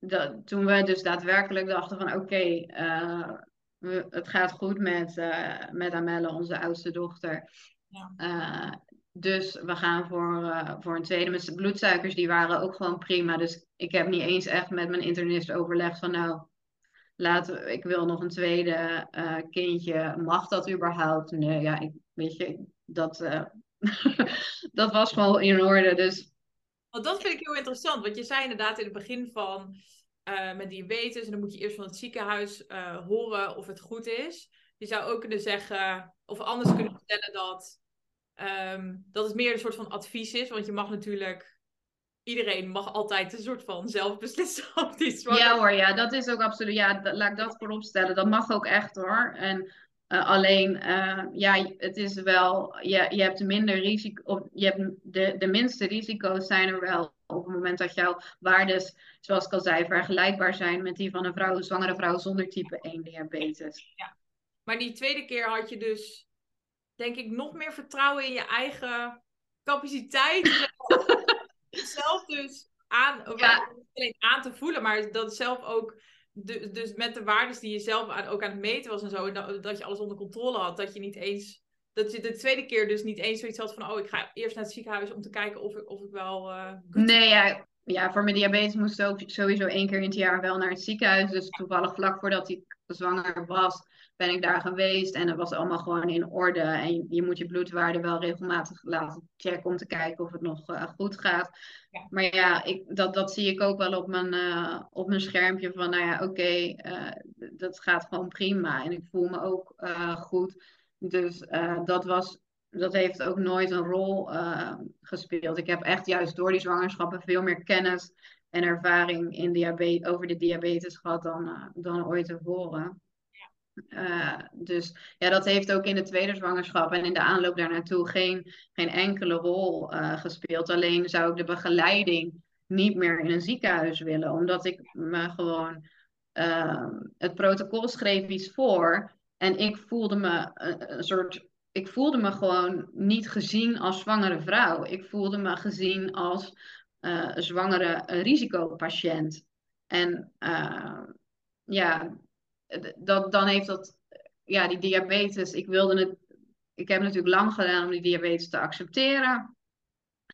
dat, toen we dus daadwerkelijk dachten van, oké, okay, uh, het gaat goed met, uh, met Amelle, onze oudste dochter. Ja. Uh, dus we gaan voor, voor een tweede. Met bloedsuikers die waren ook gewoon prima. Dus ik heb niet eens echt met mijn internist overlegd van nou, laten, ik wil nog een tweede kindje. Mag dat überhaupt? Nee, ja, ik, weet je, dat, dat was gewoon in orde. Dus... Want dat vind ik heel interessant. Want je zei inderdaad in het begin van met diabetes. En dan moet je eerst van het ziekenhuis horen of het goed is. Je zou ook kunnen zeggen, of anders kunnen vertellen dat, ehm, dat het meer een soort van advies is. Want je mag natuurlijk, iedereen mag altijd een soort van zelf beslissen of die Ja hoor, ja, dat is ook absoluut, ja, laat ik dat voorop stellen. Dat mag ook echt hoor. En uh, alleen, uh, ja, het is wel, je, je hebt minder risico, of je hebt de, de minste risico's zijn er wel op het moment dat jouw waardes, zoals ik al zei, vergelijkbaar zijn met die van een vrouw, een zwangere vrouw zonder type 1 diabetes. Ja. Maar die tweede keer had je dus, denk ik, nog meer vertrouwen in je eigen capaciteit. zelf dus aan, ja. aan te voelen, maar dat zelf ook, dus, dus met de waardes die je zelf aan, ook aan het meten was en zo, dat, dat je alles onder controle had, dat je niet eens dat je de tweede keer dus niet eens zoiets had van, oh, ik ga eerst naar het ziekenhuis om te kijken of ik, of ik wel. Uh, nee, ja, ja, voor mijn diabetes moest ik ook sowieso één keer in het jaar wel naar het ziekenhuis. Dus toevallig vlak voordat ik zwanger was, ben ik daar geweest en het was allemaal gewoon in orde. En je, moet je bloedwaarde wel regelmatig laten checken om te kijken of het nog uh, goed gaat. Ja. Maar ja, ik, dat, dat zie ik ook wel op mijn, uh, op mijn schermpje van, nou ja, oké, okay, uh, dat gaat gewoon prima. En ik voel me ook goed. Dus dat was dat heeft ook nooit een rol gespeeld. Ik heb echt juist door die zwangerschappen veel meer kennis en ervaring in diabetes, over de diabetes gehad dan, dan ooit tevoren. Uh, dus ja, dat heeft ook in de tweede zwangerschap en in de aanloop daar naartoe geen, geen enkele rol uh, gespeeld. Alleen zou ik de begeleiding niet meer in een ziekenhuis willen, omdat ik me gewoon. Uh, het protocol schreef iets voor en ik voelde me een soort. Ik voelde me gewoon niet gezien als zwangere vrouw. Ik voelde me gezien als zwangere risicopatiënt. En ja, dat, dan heeft dat, ja, die diabetes, ik wilde het, ik heb natuurlijk lang gedaan om die diabetes te accepteren.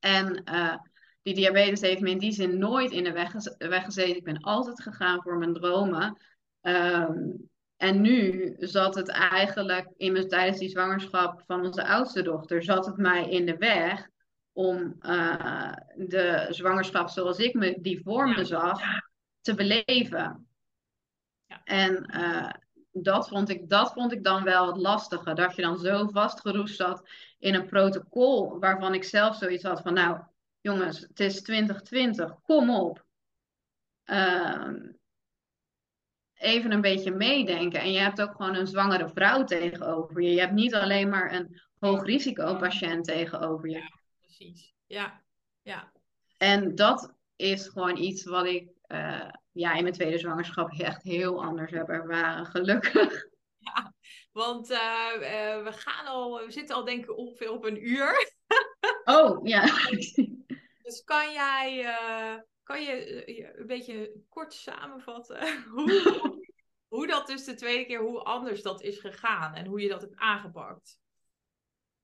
En uh, die diabetes heeft me in die zin nooit in de weg, gezeten. Ik ben altijd gegaan voor mijn dromen. Um, en nu zat het eigenlijk in mijn, tijdens die zwangerschap van onze oudste dochter, zat het mij in de weg om uh, de zwangerschap zoals ik me die voor me zag te beleven. En uh, dat, vond ik, dat vond ik dan wel het lastige. Dat je dan zo vastgeroest zat in een protocol waarvan ik zelf zoiets had van, nou jongens, het is 2020, kom op. Uh, even een beetje meedenken. En je hebt ook gewoon een zwangere vrouw tegenover je. Je hebt niet alleen maar een hoog risico patiënt tegenover je. Precies. Ja, ja. En dat is gewoon iets wat ik uh, ja, in mijn tweede zwangerschap echt heel anders heb ervaren, gelukkig. Ja, want uh, uh, we gaan al, we zitten al denk ik ongeveer op een uur. Oh, ja. dus kan jij, kan je een beetje kort samenvatten hoe, hoe dat dus de tweede keer, hoe anders dat is gegaan en hoe je dat hebt aangepakt?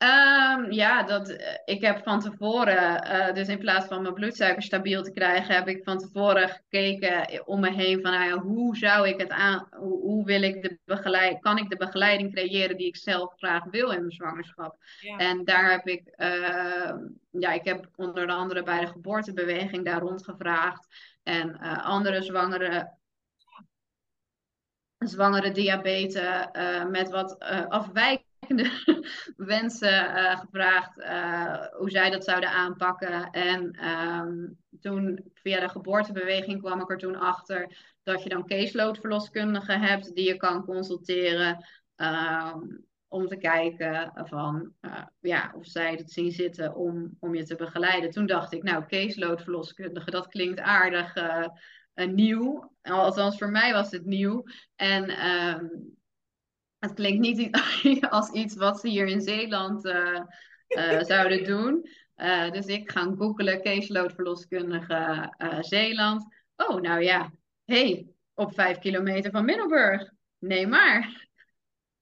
Um, ja, dat, eh, ik heb van tevoren, uh, dus in plaats van mijn bloedsuiker stabiel te krijgen, heb ik van tevoren gekeken om me heen van nou ja, hoe zou ik het aan, hoe, hoe, wil ik de begeleid, kan ik de begeleiding creëren die ik zelf graag wil in mijn zwangerschap. Ja. En daar heb ik, uh, ja, ik heb onder andere bij de geboortebeweging daar rondgevraagd en andere zwangere zwangere diabetes met wat afwijkende wensen uh, gevraagd uh, hoe zij dat zouden aanpakken. En um, toen via de geboortebeweging kwam ik er toen achter dat je dan caseload-verloskundigen hebt die je kan consulteren. Um, om te kijken van, uh, ja, of zij het zien zitten om, om je te begeleiden. Toen dacht ik, nou, caseload-verloskundige, dat klinkt aardig nieuw. Althans, voor mij was het nieuw. En um, het klinkt niet als iets wat ze hier in Zeeland uh, uh, zouden doen. Uh, dus ik ga googelen caseload verloskundige Zeeland. Oh, nou ja. hey, op vijf kilometer van Middelburg. Nee maar.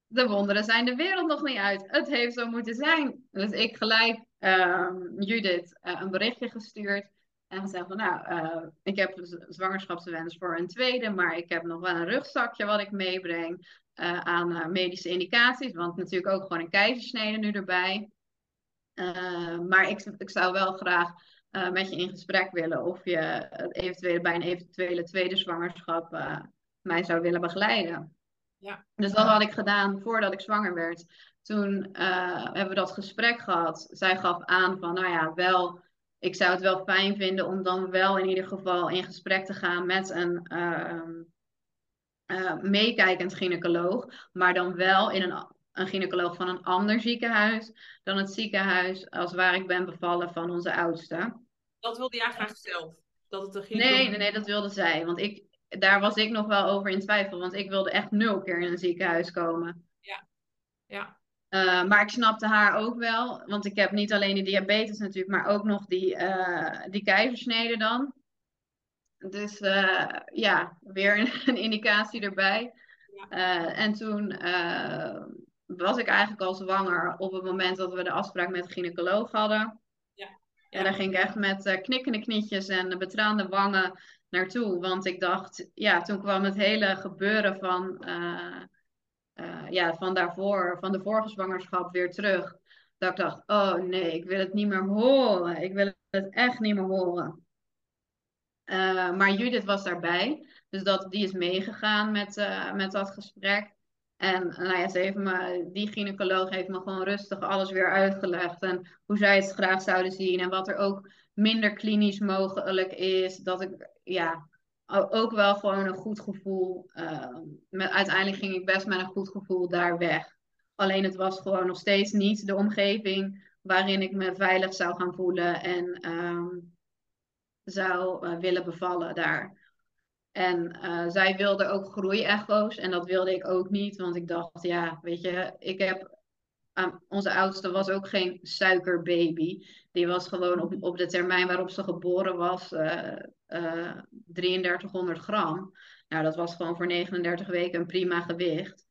De wonderen zijn de wereld nog niet uit. Het heeft zo moeten zijn. Dus ik gelijk ehm, Judith een berichtje gestuurd. En gezegd van, nou, uh, ik heb zwangerschapswens voor een tweede, maar ik heb nog wel een rugzakje wat ik meebreng uh, aan uh, medische indicaties. Want natuurlijk ook gewoon een keizersnede nu erbij. maar ik, ik zou wel graag met je in gesprek willen of je eventuele, bij een eventuele tweede zwangerschap mij zou willen begeleiden. Ja. Dus dat had ik gedaan voordat ik zwanger werd. Toen hebben we dat gesprek gehad. Zij gaf aan van, nou ja, wel ik zou het wel fijn vinden om dan wel in ieder geval in gesprek te gaan met een uh, meekijkend gynaecoloog, maar dan wel in een, een gynaecoloog van een ander ziekenhuis dan het ziekenhuis als waar ik ben bevallen van onze oudste. Dat wilde jij graag zelf? Dat het een nee, nee, nee, dat wilde zij. Want ik, daar was ik nog wel over in twijfel, want ik wilde echt nul keer in een ziekenhuis komen. Ja, ja. Uh, maar ik snapte haar ook wel, want ik heb niet alleen die diabetes natuurlijk, maar ook nog die, uh, die keizersnede dan. Dus uh, ja, weer een, een, indicatie erbij. Ja. en toen was ik eigenlijk al zwanger op het moment dat we de afspraak met de gynaecoloog hadden. Ja. Ja. En daar ging ik echt met knikkende knietjes en betraande wangen naartoe. Want ik dacht, ja, toen kwam het hele gebeuren van ja, van daarvoor, van de vorige zwangerschap weer terug. Dat ik dacht, oh nee, ik wil het niet meer horen. Ik wil het echt niet meer horen. Uh, maar Judith was daarbij. Dus dat, die is meegegaan met, uh, met dat gesprek. En nou ja, ze heeft me, die gynaecoloog heeft me gewoon rustig alles weer uitgelegd. En hoe zij het graag zouden zien. En wat er ook minder klinisch mogelijk is. Dat ik, ja, ook wel gewoon een goed gevoel. Uiteindelijk ging ik best met een goed gevoel daar weg. Alleen het was gewoon nog steeds niet de omgeving waarin ik me veilig zou gaan voelen en um, zou uh, willen bevallen daar. En uh, zij wilde ook groeiecho's en dat wilde ik ook niet, want ik dacht, ja, weet je, ik heb onze oudste was ook geen suikerbaby. Die was gewoon op, op de termijn waarop ze geboren was uh, uh, 3300 gram. Nou, dat was gewoon voor 39 weken een prima gewicht.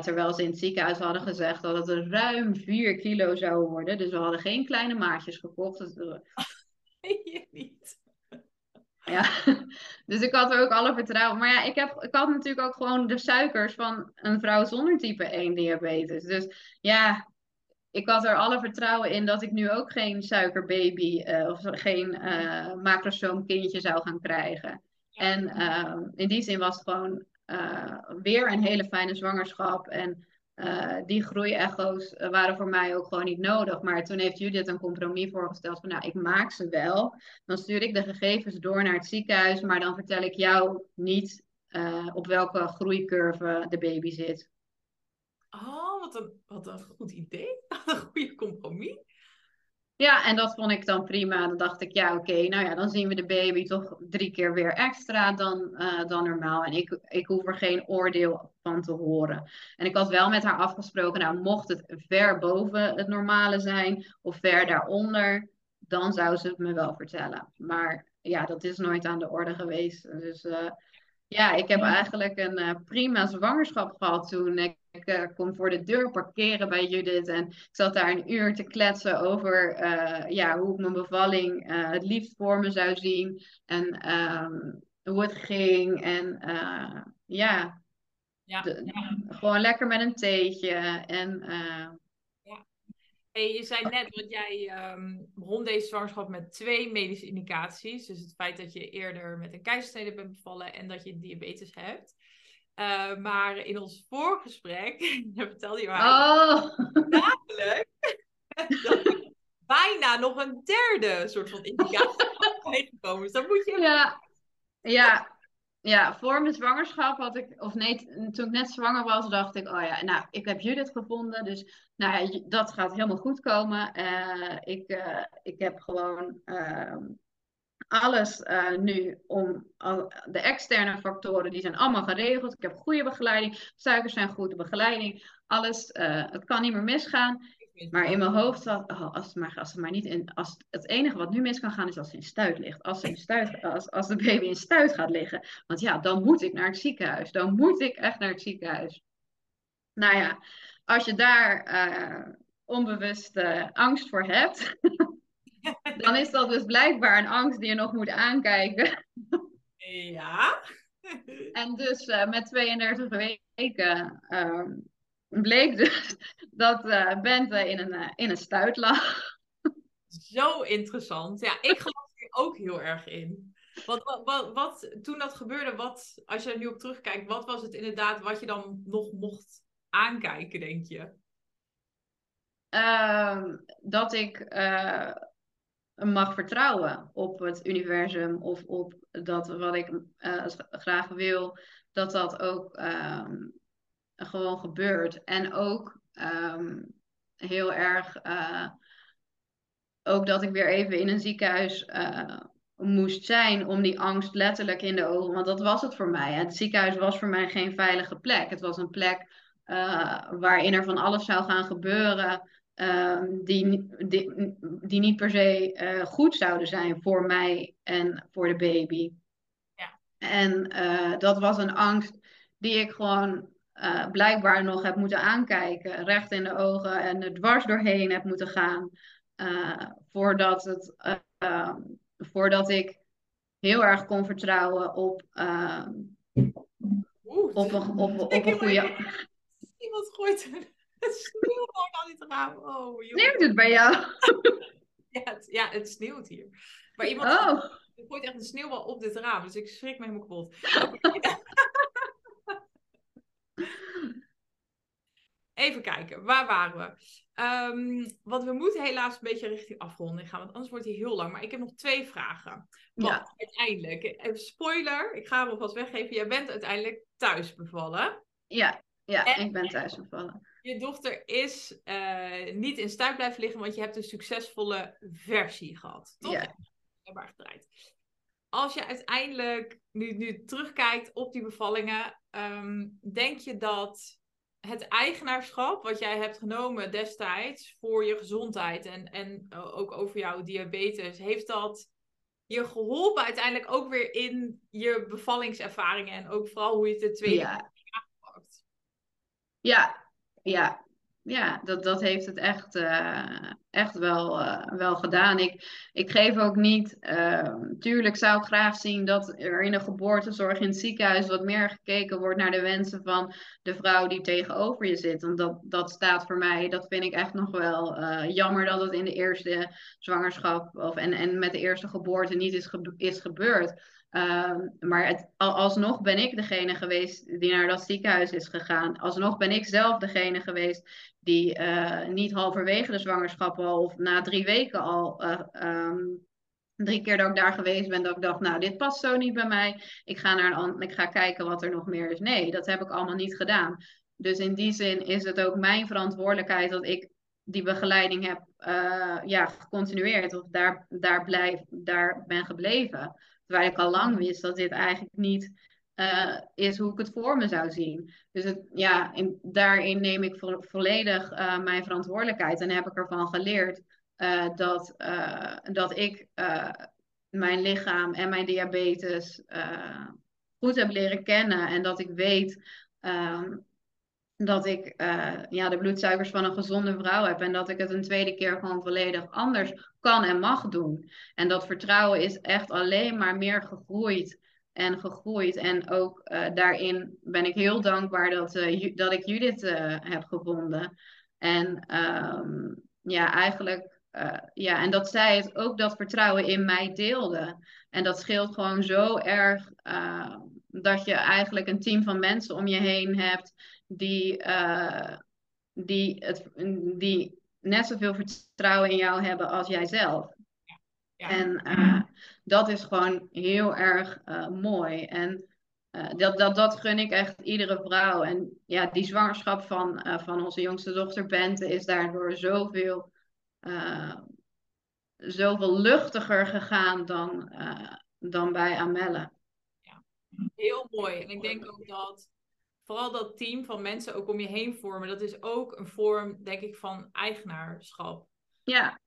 Terwijl ze in het ziekenhuis hadden gezegd dat het ruim 4 kilo zou worden. Dus we hadden geen kleine maatjes gekocht. Dus, je niet. Ja, dus ik had er ook alle vertrouwen. Maar ja, ik, heb, ik had natuurlijk ook gewoon de suikers van een vrouw zonder type 1 diabetes. Dus ja, ik had er alle vertrouwen in dat ik nu ook geen suikerbaby uh, of geen uh, macrosoom kindje zou gaan krijgen. En uh, in die zin was het gewoon weer een hele fijne zwangerschap. En uh, die groeiecho's waren voor mij ook gewoon niet nodig. Maar toen heeft Judith een compromis voorgesteld van nou, ik maak ze wel. Dan stuur ik de gegevens door naar het ziekenhuis, maar dan vertel ik jou niet uh, op welke groeicurve de baby zit. Oh, wat een, wat een goed idee. een goede compromis. Ja, en dat vond ik dan prima. Dan dacht ik, ja, oké, nou ja, dan zien we de baby toch drie keer weer extra dan, uh, dan normaal. En ik, ik hoef er geen oordeel van te horen. En ik had wel met haar afgesproken, nou, mocht het ver boven het normale zijn of ver daaronder, dan zou ze het me wel vertellen. Maar ja, dat is nooit aan de orde geweest. Dus uh, ja, ik heb eigenlijk een uh, prima zwangerschap gehad toen. Ik uh, kon voor de deur parkeren bij Judith en ik zat daar een uur te kletsen over uh, ja, hoe ik mijn bevalling het liefst voor me zou zien en um, hoe het ging. En ja, ja, de, ja, gewoon lekker met een theetje. En. Hey, je zei net, want jij um, begon deze zwangerschap met twee medische indicaties. Dus het feit dat je eerder met een keizersnede bent bevallen en dat je diabetes hebt. Uh, maar in ons voorgesprek vertelde je maar oh. namelijk dat bijna nog een derde soort van indicatie meegekomen. Dus dan moet je. Ja, ja, ja, voor mijn zwangerschap had ik, of nee, toen ik net zwanger was, dacht ik, oh ja, nou, ik heb Judith gevonden, dus nou ja, dat gaat helemaal goed komen. Uh, ik, uh, ik heb gewoon ehm, alles uh, nu om de externe factoren, die zijn allemaal geregeld. Ik heb goede begeleiding, suikers zijn goed, de begeleiding, alles. Het kan niet meer misgaan. Maar in mijn hoofd zat, oh, als, het maar, als het maar niet in, als het enige wat nu mis kan gaan is als ze in stuit ligt. Als, ze in stuit, als, als de baby in stuit gaat liggen. Want ja, dan moet ik naar het ziekenhuis. Dan moet ik echt naar het ziekenhuis. Nou ja, als je daar uh, onbewust angst voor hebt, dan is dat dus blijkbaar een angst die je nog moet aankijken. Ja. En dus uh, met 32 weken uh, bleek dus dat uh, Bente in een, uh, in een stuit lag. Zo interessant. Ja, ik geloof hier ook heel erg in. Wat, wat, wat, wat, toen dat gebeurde, wat, als je er nu op terugkijkt, wat was het inderdaad wat je dan nog mocht aankijken, denk je? Ehm, dat ik uh, mag vertrouwen op het universum of op dat wat ik uh, graag wil, dat dat ook um, gewoon gebeurt. En ook um, heel erg, uh, ook dat ik weer even in een ziekenhuis moest zijn om die angst letterlijk in de ogen, want dat was het voor mij. Het ziekenhuis was voor mij geen veilige plek. Het was een plek waarin er van alles zou gaan gebeuren. Um, die, die, die niet per se uh, goed zouden zijn voor mij en voor de baby. Ja. En uh, dat was een angst die ik gewoon uh, blijkbaar nog heb moeten aankijken, recht in de ogen en er dwars doorheen heb moeten gaan. voordat, het, ehm, voordat ik heel erg kon vertrouwen op, ehm, Oeh, op, een, op, op, een goede. Iemand gooit het sneeuwt gewoon aan dit raam. Oh, Sneeuwt het bij jou? ja, het, ja, het sneeuwt hier. Maar iemand oh. gooit echt een sneeuwbal op dit raam. Dus ik schrik me helemaal kapot. Even kijken, waar waren we? Um, want we moeten helaas een beetje richting afronding gaan, want anders wordt hij heel lang. Maar ik heb nog twee vragen. Want Ja. uiteindelijk, even spoiler, ik ga hem alvast weggeven. Jij bent uiteindelijk thuis bevallen. Ja, ja En- ik ben thuis gevallen. Je dochter is eh, niet in stuip blijven liggen, want je hebt een succesvolle versie gehad. Toch? Ja. Gedraaid. Als je uiteindelijk nu, nu terugkijkt op die bevallingen, ehm, denk je dat het eigenaarschap wat jij hebt genomen destijds voor je gezondheid en, en eh, ook over jouw diabetes, heeft dat je geholpen uiteindelijk ook weer in je bevallingservaringen en ook vooral hoe je het de tweede Ja. keer aangepakt? Ja, ja, ja, dat, dat heeft het echt, eh, echt wel, eh, wel gedaan. Ik, ik geef ook niet. eh, tuurlijk zou ik graag zien dat er in de geboortezorg in het ziekenhuis wat meer gekeken wordt naar de wensen van de vrouw die tegenover je zit. Want dat, dat staat voor mij, dat vind ik echt nog wel eh, jammer dat het in de eerste zwangerschap of, en, en met de eerste geboorte niet is, gebe- is gebeurd. Ehm, maar het, al- alsnog ben ik degene geweest die naar dat ziekenhuis is gegaan. Alsnog ben ik zelf degene geweest die eh, niet halverwege de zwangerschap al of na drie weken al. eh, ehm, drie keer dat ik daar geweest ben, dat ik dacht, nou, dit past zo niet bij mij. Ik ga, naar een, ik ga kijken wat er nog meer is. Nee, dat heb ik allemaal niet gedaan. Dus in die zin is het ook mijn verantwoordelijkheid dat ik die begeleiding heb eh, ja, gecontinueerd of daar, daar, blijf, daar ben gebleven. Terwijl ik al lang wist dat dit eigenlijk niet eh, is hoe ik het voor me zou zien. Dus het, ja, in, daarin neem ik vo- volledig eh, mijn verantwoordelijkheid en heb ik ervan geleerd eh, dat, dat ik mijn lichaam en mijn diabetes goed heb leren kennen en dat ik weet ehm, dat ik eh, ja, de bloedsuikers van een gezonde vrouw heb en dat ik het een tweede keer gewoon volledig anders kan en mag doen. En dat vertrouwen is echt alleen maar meer gegroeid en gegroeid. En ook eh, daarin ben ik heel dankbaar dat, eh, dat ik Judith heb gevonden. En ehm, ja, eigenlijk, ja, en dat zij het ook dat vertrouwen in mij deelde. En dat scheelt gewoon zo erg dat je eigenlijk een team van mensen om je heen hebt die, eh, die, het, die net zoveel vertrouwen in jou hebben als jijzelf. Ja. En eh, dat is gewoon heel erg eh, mooi. En dat, dat, dat gun ik echt iedere vrouw. En ja, die zwangerschap van, van onze jongste dochter Bente is daardoor zoveel, zoveel luchtiger gegaan dan, dan bij Amelle. Heel mooi. En ik denk ook dat vooral dat team van mensen ook om je heen vormen, dat is ook een vorm, denk ik, van eigenaarschap. Ja,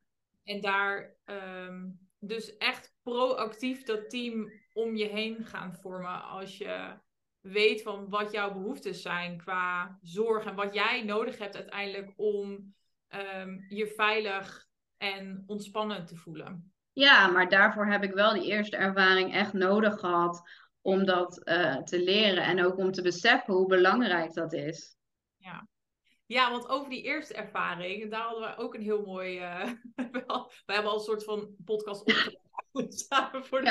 En daar ehm, dus echt proactief dat team om je heen gaan vormen. Als je weet van wat jouw behoeftes zijn qua zorg en wat jij nodig hebt uiteindelijk om ehm, je veilig en ontspannen te voelen. Ja, maar daarvoor heb ik wel die eerste ervaring echt nodig gehad om dat uh, te leren en ook om te beseffen hoe belangrijk dat is. Ja. Ja, want over die eerste ervaring, daar hadden we ook een heel mooi. Uh, wij hebben al een soort van podcast opgenomen samen voor de.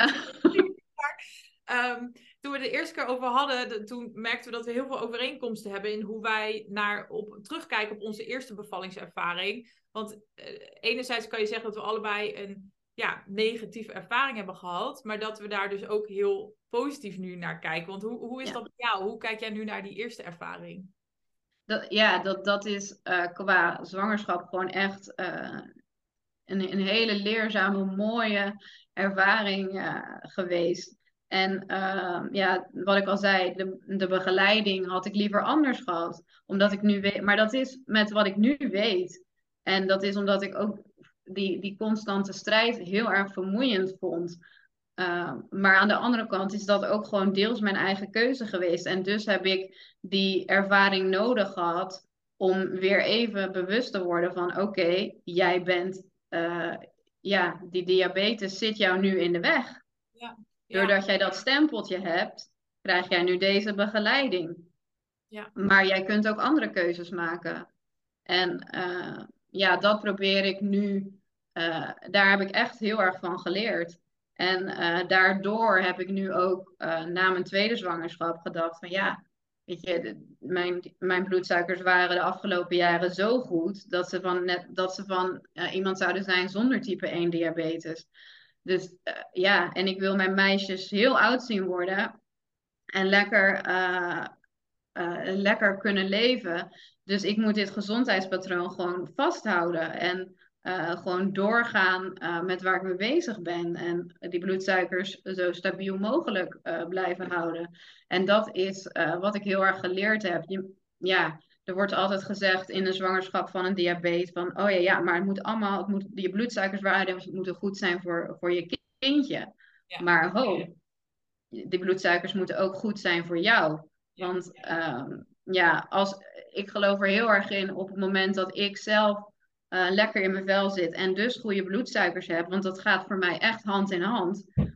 Ja. um, toen we de eerste keer over hadden, toen merkten we dat we heel veel overeenkomsten hebben in hoe wij naar op, terugkijken op onze eerste bevallingservaring. Want uh, enerzijds kan je zeggen dat we allebei een ja, negatieve ervaring hebben gehad, maar dat we daar dus ook heel positief nu naar kijken. Want hoe, hoe is dat bij jou? Hoe kijk jij nu naar die eerste ervaring? Dat, ja, dat, dat is uh, qua zwangerschap gewoon echt uh, een, een hele leerzame, mooie ervaring uh, geweest. En ehm, ja, wat ik al zei, de, de begeleiding had ik liever anders gehad. Omdat ik nu weet, maar dat is met wat ik nu weet. En dat is omdat ik ook die, die constante strijd heel erg vermoeiend vond. Uh, maar aan de andere kant is dat ook gewoon deels mijn eigen keuze geweest. En dus heb ik die ervaring nodig gehad om weer even bewust te worden van oké, jij bent, uh, ja, die diabetes zit jou nu in de weg. Ja. Doordat jij dat stempeltje hebt, krijg jij nu deze begeleiding. Ja. Maar jij kunt ook andere keuzes maken. En uh, ja, dat probeer ik nu. Uh, daar heb ik echt heel erg van geleerd. En uh, daardoor heb ik nu ook uh, na mijn tweede zwangerschap gedacht van ja, weet je, mijn, mijn bloedsuikers waren de afgelopen jaren zo goed dat ze van, net, dat ze van iemand zouden zijn zonder type 1 diabetes. Dus ja, en ik wil mijn meisjes heel oud zien worden en lekker, lekker kunnen leven. Dus ik moet dit gezondheidspatroon gewoon vasthouden en uh, gewoon doorgaan uh, met waar ik mee bezig ben. En die bloedsuikers zo stabiel mogelijk uh, blijven houden. En dat is wat ik heel erg geleerd heb. Je, ja, er wordt altijd gezegd in de zwangerschap van een diabetes van, oh ja, ja, maar het moet allemaal, het moet, je bloedsuikerswaarden moeten goed zijn voor, voor je kindje. Ja. Maar ho, die bloedsuikers moeten ook goed zijn voor jou. Want ja, ja als, ik geloof er heel erg in op het moment dat ik zelf uh, lekker in mijn vel zit en dus goede bloedsuikers heb, want dat gaat voor mij echt hand in hand, uh,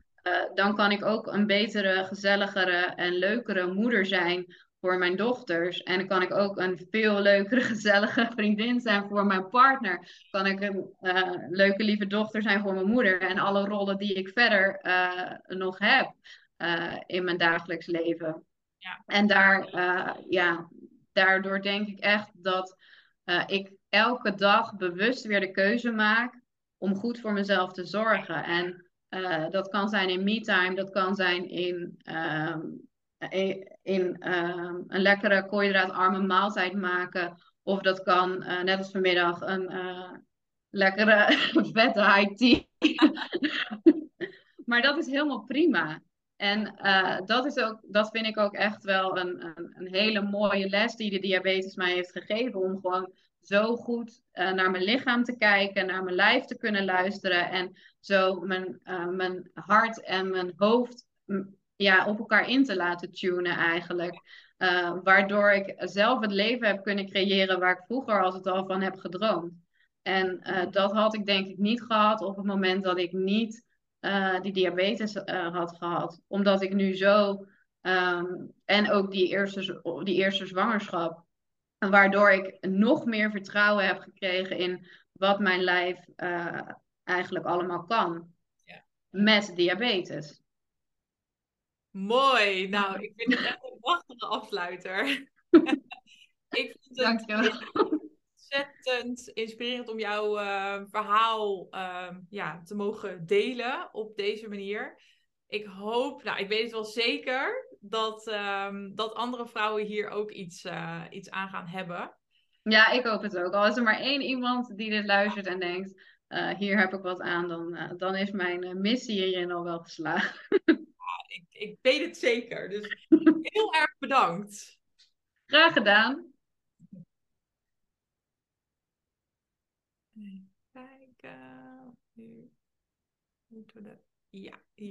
dan kan ik ook een betere, gezelligere en leukere moeder zijn voor mijn dochters. En dan kan ik ook een veel leukere, gezellige vriendin zijn voor mijn partner. Kan ik een uh, leuke, lieve dochter zijn voor mijn moeder. En alle rollen die ik verder nog heb in mijn dagelijks leven. Ja. En daar, ja, daardoor denk ik echt dat ik elke dag bewust weer de keuze maak om goed voor mezelf te zorgen. En uh, dat kan zijn in me-time, dat kan zijn in, um, in um, een lekkere koolhydraatarme maaltijd maken. Of dat kan, uh, net als vanmiddag, een lekkere vette high tea. maar dat is helemaal prima. En dat, is ook, dat vind ik ook echt wel een, een, een, hele mooie les die de diabetes mij heeft gegeven. Om gewoon zo goed uh, naar mijn lichaam te kijken, naar mijn lijf te kunnen luisteren. En zo mijn, uh, mijn hart en mijn hoofd ja, op elkaar in te laten tunen eigenlijk. waardoor ik zelf het leven heb kunnen creëren waar ik vroeger altijd al van heb gedroomd. En dat had ik denk ik niet gehad op het moment dat ik niet die diabetes had gehad. Omdat ik nu zo. Um, en ook die eerste, die eerste zwangerschap. Waardoor ik nog meer vertrouwen heb gekregen in wat mijn lijf uh, eigenlijk allemaal kan. Ja. Met diabetes. Mooi. Nou, ik vind het echt een prachtige afsluiter. ik vind het Dankjewel ontzettend inspirerend om jouw uh, verhaal uh, ja, te mogen delen op deze manier. Ik hoop, nou, ik weet het wel zeker, dat, um, dat andere vrouwen hier ook iets, uh, iets aan gaan hebben. Ja, ik hoop het ook. Al is er maar één iemand die dit luistert en denkt, uh, hier heb ik wat aan, dan, uh, dan is mijn missie hierin al wel geslaagd. ja, ik, ik weet het zeker. Dus heel erg bedankt. Graag gedaan. Kijken. Nu moeten we. Ja, hier.